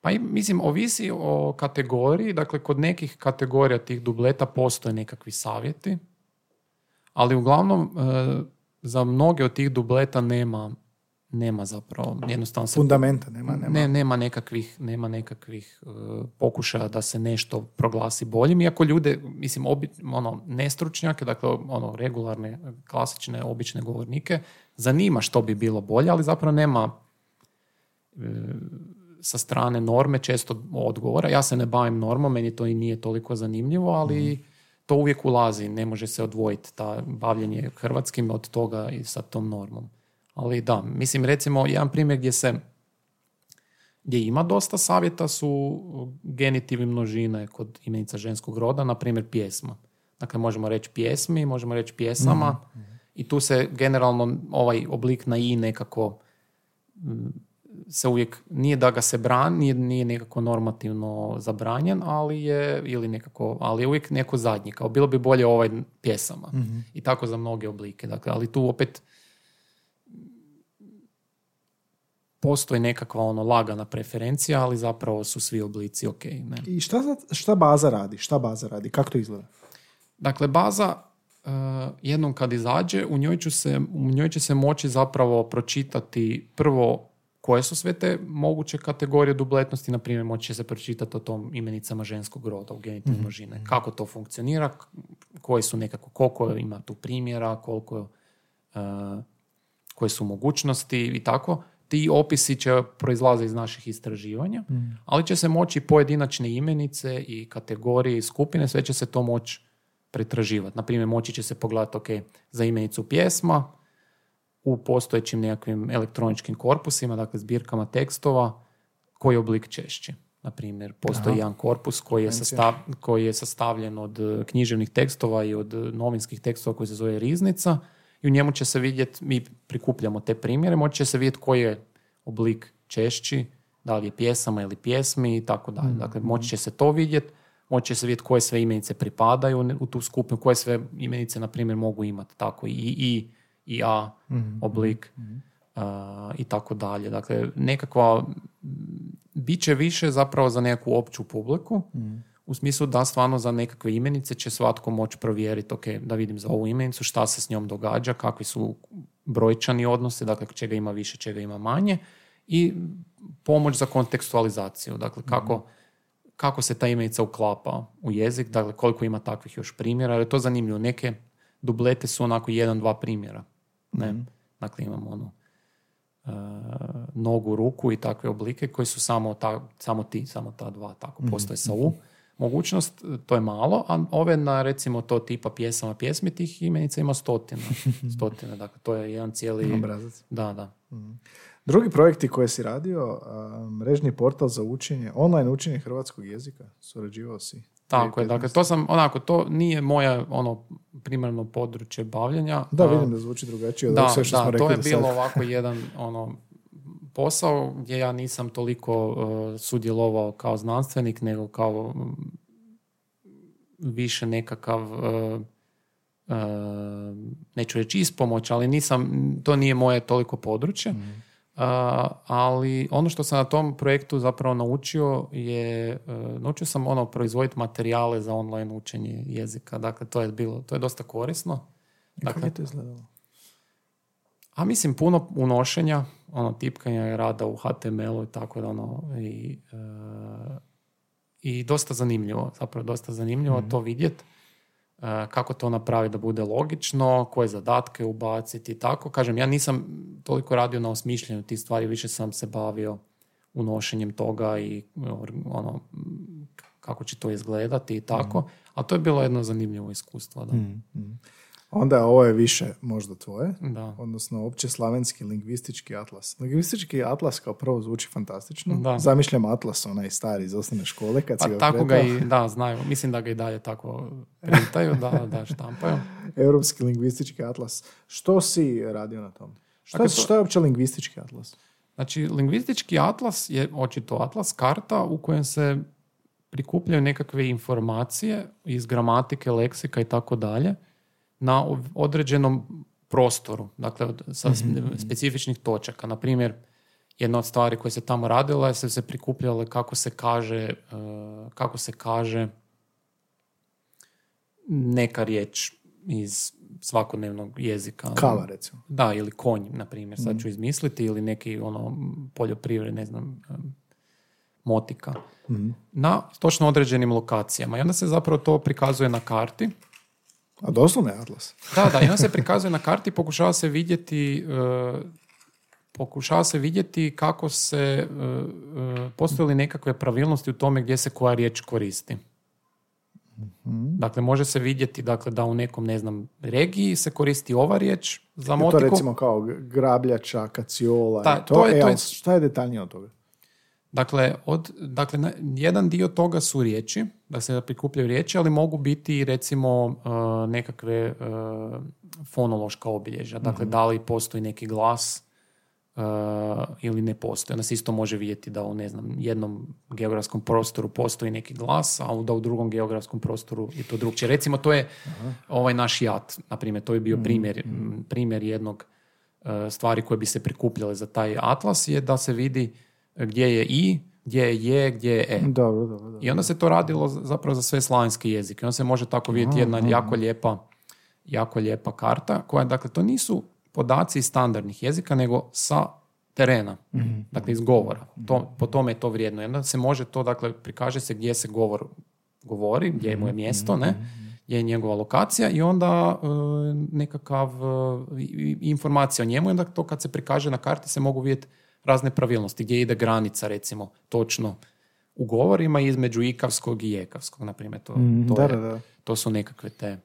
Pa mislim, ovisi o kategoriji, dakle kod nekih kategorija tih dubleta postoje nekakvi savjeti, ali uglavnom e, za mnoge od tih dubleta nema, nema zapravo, jednostavno se Fundamenta nema, nema. Ne, nema nekakvih, nema nekakvih e, pokušaja da se nešto proglasi boljim, iako ljude, mislim, obi, ono, nestručnjake, dakle, ono, regularne, klasične, obične govornike, zanima što bi bilo bolje, ali zapravo nema e, sa strane norme često odgovora. Ja se ne bavim normom, meni to i nije toliko zanimljivo, ali to uvijek ulazi, ne može se odvojiti ta bavljenje hrvatskim od toga i sa tom normom. Ali da, mislim recimo jedan primjer gdje se gdje ima dosta savjeta su genitivi množine kod imenica ženskog roda, na primjer pjesma. Dakle, možemo reći pjesmi, možemo reći pjesama i tu se generalno ovaj oblik na i nekako se uvijek, nije da ga se brani, nije, nije nekako normativno zabranjen, ali je, ili nekako, ali je uvijek neko zadnji, kao bilo bi bolje ovaj pjesama. I tako za mnoge oblike. Dakle, ali tu opet postoji nekakva ono lagana preferencija, ali zapravo su svi oblici ok. Ne? I šta, šta baza radi? Šta baza radi? Kako to izgleda? Dakle, baza uh, jednom kad izađe, u njoj, ću se, u njoj će se moći zapravo pročitati prvo koje su sve te moguće kategorije dubletnosti, na primjer moći će se pročitati o tom imenicama ženskog roda u genitiv množine. Kako to funkcionira, koji su nekako, koliko ima tu primjera, koliko, uh, koje su mogućnosti i tako. Ti opisi će proizlaze iz naših istraživanja, ali će se moći pojedinačne imenice i kategorije i skupine, sve će se to moći pretraživati. Naprimjer, moći će se pogledati, ok, za imenicu pjesma, u postojećim nekakvim elektroničkim korpusima, dakle zbirkama tekstova, koji je oblik češći. Na primjer, postoji jedan korpus koji je, sastav, koji je sastavljen od e, književnih tekstova i od e, novinskih tekstova koji se zove Riznica i u njemu će se vidjeti, mi prikupljamo te primjere, moći će se vidjeti koji je oblik češći, da li je pjesama ili pjesmi i tako dalje. Dakle, moći će se to vidjeti, moći će se vidjeti koje sve imenice pripadaju u tu skupinu, koje sve imenice, na primjer, mogu imati tako i i, i a oblik a, i tako dalje. Dakle, nekakva bit će više zapravo za nekakvu opću publiku, u smislu da stvarno za nekakve imenice će svatko moći provjeriti, ok, da vidim za ovu imenicu, šta se s njom događa, kakvi su brojčani odnosi, dakle čega ima više, čega ima manje i pomoć za kontekstualizaciju, dakle kako, kako se ta imenica uklapa u jezik, dakle koliko ima takvih još primjera, jer je to zanimljivo, neke dublete su onako jedan, dva primjera, ne, dakle imamo ono, e, nogu, ruku i takve oblike koji su samo, ta, samo ti, samo ta dva, tako postoje sa U. Mogućnost, to je malo, a ove na recimo to tipa pjesama, pjesmi tih imenica ima stotina. Stotine, dakle to je jedan cijeli... Obrazac. Da, da. Drugi projekti koje si radio, mrežni portal za učenje, online učenje hrvatskog jezika, surađivao si. Tako je, dakle to sam, onako, to nije moje ono primarno područje bavljenja. Da, vidim da zvuči drugačije od da, sve što da, smo rekli to je bilo ovako jedan ono posao gdje ja nisam toliko uh, sudjelovao kao znanstvenik, nego kao mm, više nekakav uh, uh, neću reći ispomoć, ali nisam, to nije moje toliko područje. Uh, ali ono što sam na tom projektu zapravo naučio je, uh, naučio sam ono proizvoditi materijale za online učenje jezika. Dakle, to je bilo, to je dosta korisno. I Kako Dakle, je to izgledalo? A mislim puno unošenja, ono tipkanja i rada u HTML-u i tako da ono i, e, i dosta zanimljivo, zapravo dosta zanimljivo to vidjeti kako to napraviti da bude logično, koje zadatke ubaciti i tako. Kažem, ja nisam toliko radio na osmišljanju tih stvari, više sam se bavio unošenjem toga i ono, kako će to izgledati i tako. A to je bilo jedno zanimljivo iskustvo. Da. Onda ovo je više možda tvoje, Da. odnosno opće slavenski lingvistički atlas. Lingvistički atlas kao prvo zvuči fantastično. Da. Zamišljam atlas, onaj stari iz osnovne škole kad si Pa ga tako ga i, da, znaju. Mislim da ga i dalje tako printaju, da, da, štampaju. Europski lingvistički atlas. Što si radio na tom? Šta, Dakle, to- šta je uopće lingvistički atlas? Znači, lingvistički atlas je očito atlas, karta u kojem se prikupljaju nekakve informacije iz gramatike, leksika i tako dalje na određenom prostoru, dakle sa spe- specifičnih točaka. Na primjer, jedna od stvari koje se tamo radila je se se prikupljale kako se kaže, e, kako se kaže neka riječ iz svakodnevnog jezika. Kava, recimo. Da, ili konj, na primjer, sad ću izmisliti, ili neki ono poljoprivred, ne znam, em, motika. Na točno određenim lokacijama. I onda se zapravo to prikazuje na karti. A doslovno je atlas. Da, da, i onda se prikazuje na karti i pokušava se vidjeti e, pokušava se vidjeti kako se e, postoje li nekakve pravilnosti u tome gdje se koja riječ koristi. Dakle, može se vidjeti dakle, da u nekom, ne znam, regiji se koristi ova riječ za Je to motiku. recimo kao grabljača, kaciola. I to, to je- E, to je- šta je detaljnije od toga? Dakle, od, dakle, jedan dio toga su riječi, da se prikupljaju riječi, ali mogu biti recimo uh, nekakve uh, fonološka obilježja. Dakle, da li postoji neki glas uh, ili ne postoji. Onda se isto može vidjeti da u ne znam, jednom geografskom prostoru postoji neki glas, a da u drugom geografskom prostoru je to drugčije. Recimo, to je ovaj naš jat, na primjer, to je bio primjer, m, primjer jednog stvari koje bi se prikupljale za taj atlas je da se vidi gdje je i, gdje je je, gdje je e. Dobro, dobro, dobro. I onda se to radilo zapravo za sve slavenske jezike. Onda se može tako vidjeti jedna jako lijepa, jako lijepa karta koja, dakle, to nisu podaci iz standardnih jezika, nego sa terena, dakle iz govora. To, po tome je to vrijedno. I onda se može to, dakle, prikaže se gdje se govor govori, gdje mu je mjesto, ne? gdje je njegova lokacija i onda e, nekakav e, informacija o njemu i onda to kad se prikaže na karti se mogu vidjeti razne pravilnosti, gdje ide granica, recimo, točno u govorima između ikavskog i ekavskog, na primjer. To, Mm, to, da, je- da, da. to su nekakve te...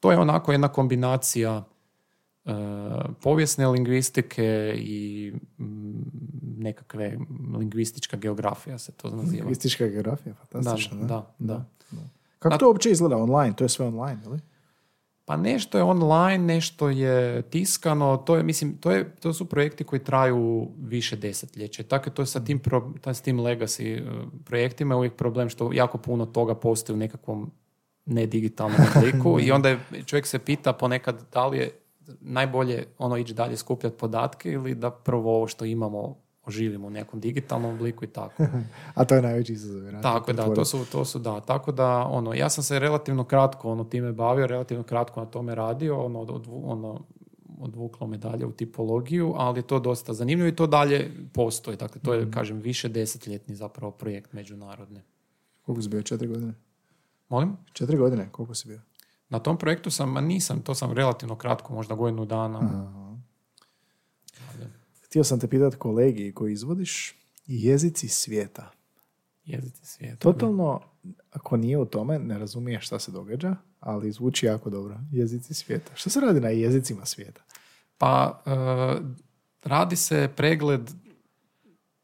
To je onako jedna kombinacija e, povijesne lingvistike i mm, nekakve lingvistička geografija se to naziva. Lingvistička geografija, Da, fantastično. da, da. Kako Da. to uopće izgleda online? To je sve online, ili? Pa nešto je online, nešto je tiskano, to je, mislim, to, je, to su projekti koji traju više desetljeća. Tako je to sa tim, pro, ta- s tim legacy eh, projektima je uvijek problem što jako puno toga postoji u nekakvom nedigitalnom obliku i onda je, čovjek se pita ponekad da li je najbolje ono ići dalje skupljati podatke ili da prvo ovo što imamo oživimo u nekom digitalnom obliku i tako. A to je najveći izazov. Tako da, to su, to su da. Tako da, ono, ja sam se relativno kratko ono, time bavio, relativno kratko na tome radio, ono, odvu- ono, odvuklo me dalje u tipologiju, ali je to dosta zanimljivo i to dalje postoji. Dakle, to je, kažem, više desetljetni zapravo projekt međunarodni. Koliko si bio? Četiri godine? Molim? Četiri godine? Koliko si bio? Na tom projektu sam, ma nisam, to sam relativno kratko, možda godinu dana. Htio sam te pitati kolegiji koji izvodiš jezici svijeta. Jezici svijeta. Totalno, ako nije u tome, ne razumiješ šta se događa, ali zvuči jako dobro. Jezici svijeta. Što se radi na jezicima svijeta? Pa, e, radi se pregled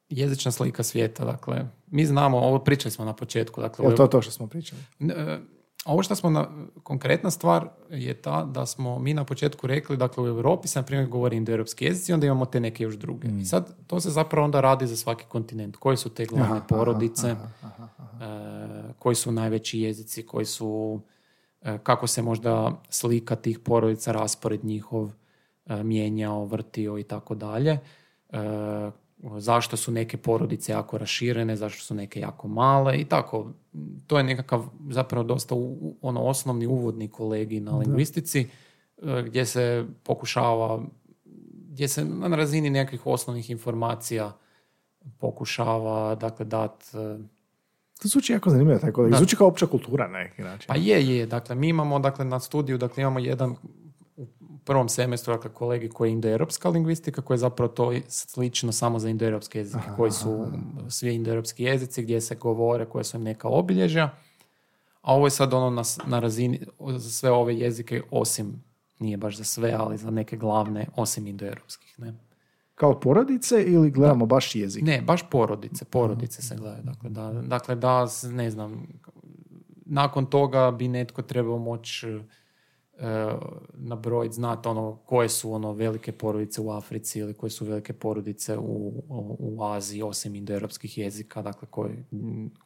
jezična slika svijeta. Dakle, mi znamo, ovo pričali smo na početku. Dakle, Je to to što smo pričali? E, Ovo što smo, na, konkretna stvar je ta da smo mi na početku rekli, dakle u Europi se na primjer govori indoeuropski jezici, onda imamo te neke još druge. I sad to se zapravo onda radi za svaki kontinent. Koji su te glavne porodice, e, koji su najveći jezici, koji su, e, kako se možda slika tih porodica, raspored njihov e, mijenjao, vrtio i tako dalje. Zašto su neke porodice jako raširene, zašto su neke jako male i tako. To je nekakav zapravo dosta u- ono osnovni uvodni kolegi na lingvistici e, gdje se pokušava gdje se na razini nekakvih osnovnih informacija pokušava dakle dat e, To zvuči jako zanimljivo, taj kolegij. Da. Zvuči kao opća kultura na neki način. Pa je, je. Dakle, mi imamo dakle, na studiju, dakle, imamo jedan prvom semestru, dakle, kolegi koji je indoeuropska lingvistika, koja je zapravo to slično samo za indoeuropske jezike, koji su svi indoeuropski jezici gdje se govore, koje su im neka obilježja. A ovo je sad ono na, na razini, za sve ove jezike, osim, nije baš za sve, ali za neke glavne, osim indoeuropskih. Ne? Kao porodice ili gledamo baš jezik? Ne, baš porodice, porodice se gledaju. Dakle, da, dakle, da, ne znam, nakon toga bi netko trebao moći nabrojiti, znati ono, koje su ono velike porodice u Africi ili koje su velike porodice u, u, Aziji, osim indoeuropskih jezika, dakle, koji,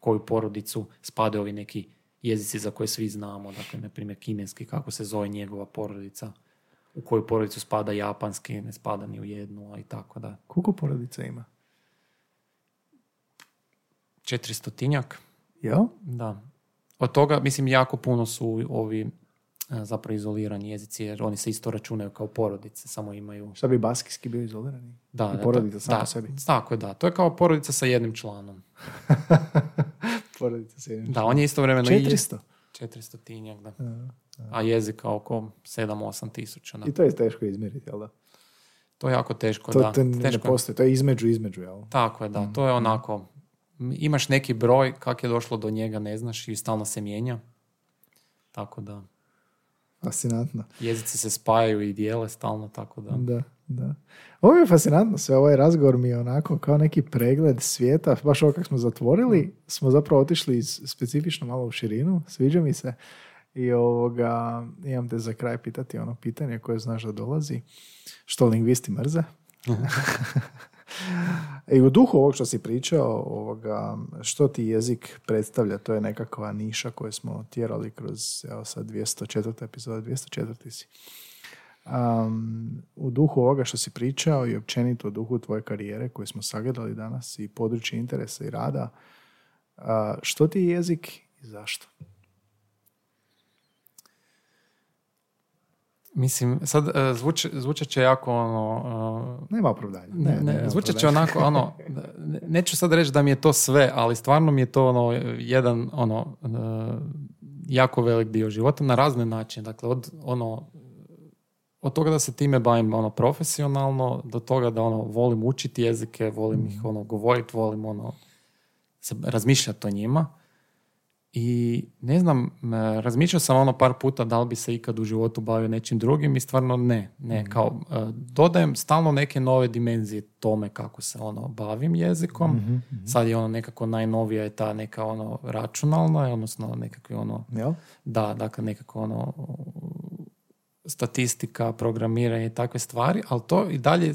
koju porodicu spadaju ovi neki jezici za koje svi znamo, dakle, na primjer, kineski, kako se zove njegova porodica, u koju porodicu spada japanski, ne spada ni u jednu, a i tako da. Koliko porodica ima? Četiristotinjak, Jel? Da. Od toga, mislim, jako puno su ovi e, zapravo izolirani jezici, jer oni se isto računaju kao porodice, samo imaju... Šta bi baskijski bio izolirani? Da, I da, porodica sama da, po sebi. Tako je, da. To je kao porodica sa jednim članom. Porodica se jednim Da, on je istovremeno... i- 400. 400 tinjak, da. A jezika oko 7-8 tisuća. Da. I to je teško izmjeriti, jel da? To je jako teško, To, da. to ne teško postoji, to je između, između, jel? Tako je, da. To je onako... m, Imaš neki broj, kak je došlo do njega, ne znaš, i stalno se mijenja. Tako da, Fascinantno. jezici se spajaju i dijele stalno, tako da... Da, da. Ovo je fascinantno sve, ovaj razgovor mi je onako kao neki pregled svijeta, baš ovo kako smo zatvorili, smo zapravo otišli iz, specifično malo u širinu, sviđa mi se. I ovoga, imam te za kraj pitati ono pitanje koje znaš da dolazi. Što lingvisti mrze? I u duhu ovog što si pričao, ovoga, što ti jezik predstavlja, to je nekakva niša koju smo tjerali kroz, evo sad 204. epizoda, 204. si. Um, u duhu ovoga što si pričao i općenito u duhu tvoje karijere koju smo sagledali danas i područje interesa i rada, a, što ti je jezik i zašto? Mislim, sad e, zvuče, zvučat će jako ono... Nema opravdanja. e, ne, ne, nema zvučat će onako, ono, ne- neću sad reći da mi je to sve, ali stvarno mi je to ono, jedan, ono, e, jako velik dio života na razne načine. Dakle, od ono, od toga da se time bavim ono profesionalno, do toga da ono volim učiti jezike, volim ih ono govoriti, volim ono se razmišljati o njima. I ne znam, m, razmišljao sam ono par puta da li bi se ikad u životu bavio nečim drugim i stvarno ne. Ne, kao e, dodajem stalno neke nove dimenzije tome kako se ono bavim jezikom. Sad je ono nekako najnovija je ta neka ono računalna, odnosno nekakvi ono Jel? da, dakle nekako ono statistika, programiranje i takve stvari, ali to i dalje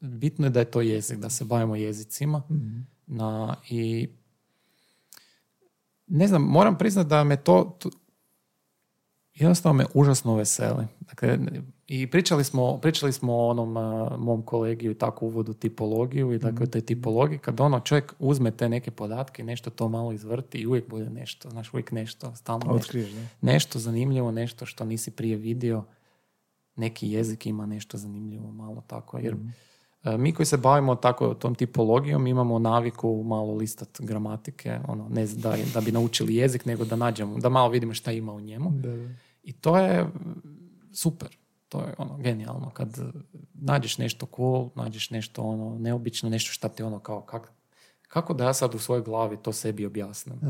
bitno je da je to jezik, da se bavimo jezicima na, i ne znam, moram priznati da me to, to- jednostavno me užasno veseli. Dakle, i pričali smo, pričali smo o onom a, mom kolegiju i tako uvodu tipologiju i dakle Mhm. te tipologije, kad ono čovjek uzme te neke podatke, nešto to malo izvrti i uvijek bude nešto, znaš, uvijek nešto, stalno nešto Otkriješ, da. nešto zanimljivo, nešto što nisi prije vidio. Neki jezik ima nešto zanimljivo malo tako. Jer e, mi koji se bavimo tako tom tipologijom imamo naviku malo listat gramatike, ono, ne da, da bi naučili jezik, nego da nađemo, da malo vidimo šta ima u njemu. Da, da. I to je super. To je ono genijalno kad e, nađeš nešto cool, nađeš nešto ono neobično, nešto šta ti ono kao kak, kako da ja sad u svojoj glavi to sebi objasnim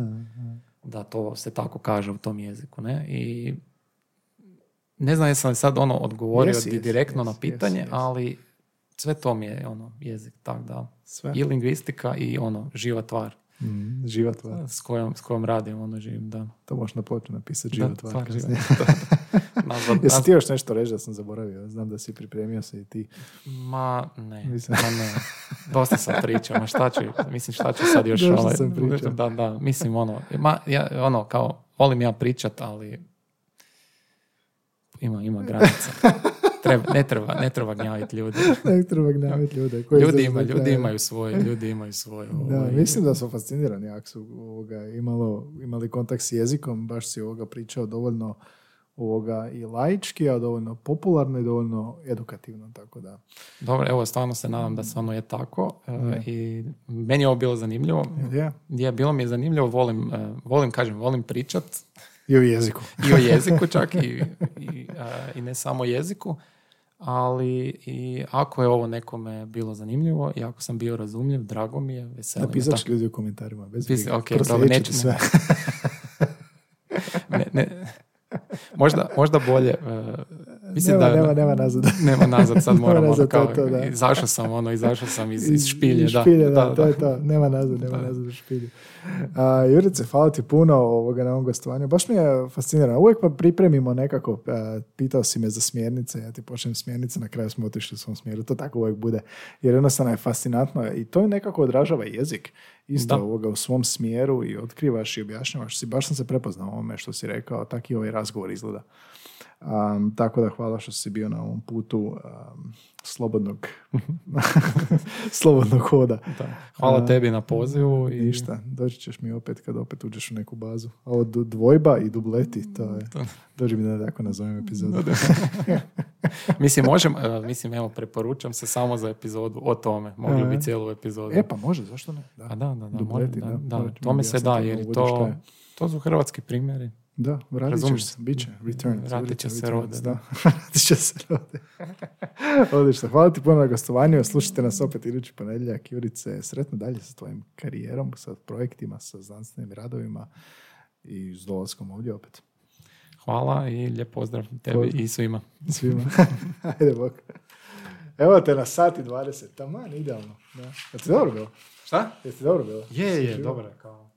da to se tako kaže u tom jeziku, ne? I ne znam jesam li sad ono odgovorio di- jesi, direktno jesi, na pitanje, ali sve to mi je ono jezik, tak da. Sve. I lingvistika i ono živa tvar Mm, živa tvar. s kojom, s kojom radim, ono živim, da. To možeš na ploču napisati živa Da, tvar. tvar, živa. Nazvat- Jesi ti još nešto reći da sam zaboravio? Znam da si pripremio se i ti. Ma ne, Mislim. ma ne. Dosta sam pričao, ma šta ću, mislim šta ću sad još Dosta ovaj, sam pričao. Da, da, mislim ono, ma, ja, ono, kao, volim ja pričat, ali ima, ima granica. Treba, ne treba, ne treba gnjaviti ljudi. Ne treba gnjaviti ljude. koji Ljudi, ima, ljudi imaju svoje, ljudi imaju svoje. Da, ovaj, mislim da su fascinirani ako su ovoga, imalo, imali kontakt s jezikom, baš si ovoga pričao dovoljno ovoga i laički, a dovoljno popularno i dovoljno edukativno, tako da. Dobro, evo, stvarno se nadam da stvarno je tako. e, I meni je ovo bilo zanimljivo. Je, Je, bilo mi je zanimljivo, volim, e, volim, kažem, volim pričat i o jeziku. i o jeziku čak i, i, a, i ne samo jeziku, ali i ako je ovo nekome bilo zanimljivo i ako sam bio razumljiv, drago mi je, veseli me Napisat tako. ljudi u komentarima. Bez Pis- briga. ok, dobro, ću neću- sve. Ne, ne, možda, možda bolje, e, mislim nema, da nema, nema nazad. nema nazad, sad moram ono to je kao, to, da. izašao sam ono, izašao sam iz, iz špilje, Iz špilje, da, da, to da. je to. Nema nazad, nema Da. nazad u špilju. A, Jurice, hvala ti puno ovoga na ovom gostovanju. Baš mi je fascinirano. Uvijek pa pripremimo nekako, a, pitao si me za smjernice, ja ti pošaljem smjernice, na kraju smo otišli u svom smjeru. To tako uvijek bude. Jer jednostavno je fascinantno i to nekako odražava jezik. Isto Da. ovoga u svom smjeru i otkrivaš i objašnjavaš si. Baš sam se prepoznao ovome što si rekao, tak i ovaj razgovor izgleda. Um, tako da hvala što si bio na ovom putu um, slobodnog slobodnog hoda. Da. Hvala A, tebi na pozivu. I, Ništa, doći ćeš mi opet kad opet uđeš u neku bazu. A du- dvojba i dubleti, to je... To- Dođi mi da tako nazovem epizodu. Mislim, možem, e, mislim, evo, preporučam se samo za epizodu o tome. Mogli bi cijelu epizodu. E pa može, zašto ne? Da, A da, da, da, Dubleti, da, da. da, ću tome se da, jer to, to su hrvatski primjeri. Da, vratit će se, bit će, return. Vratit će se rode, da. Vratit će se rode. Odlično, hvala ti puno na gostovanju, slušajte nas opet idući ponedjeljak. Jurice, sretno dalje sa tvojim karijerom, sa projektima, sa znanstvenim radovima i s dolaskom ovdje opet. Hvala i lijep pozdrav tebi Pozdrav. i svima. Svima. Ajde, bok. Evo te na sat i 20, taman, idealno. Da. Jel ti dobro bilo? Šta? Jel ti dobro bilo? Je, je, dobro kao.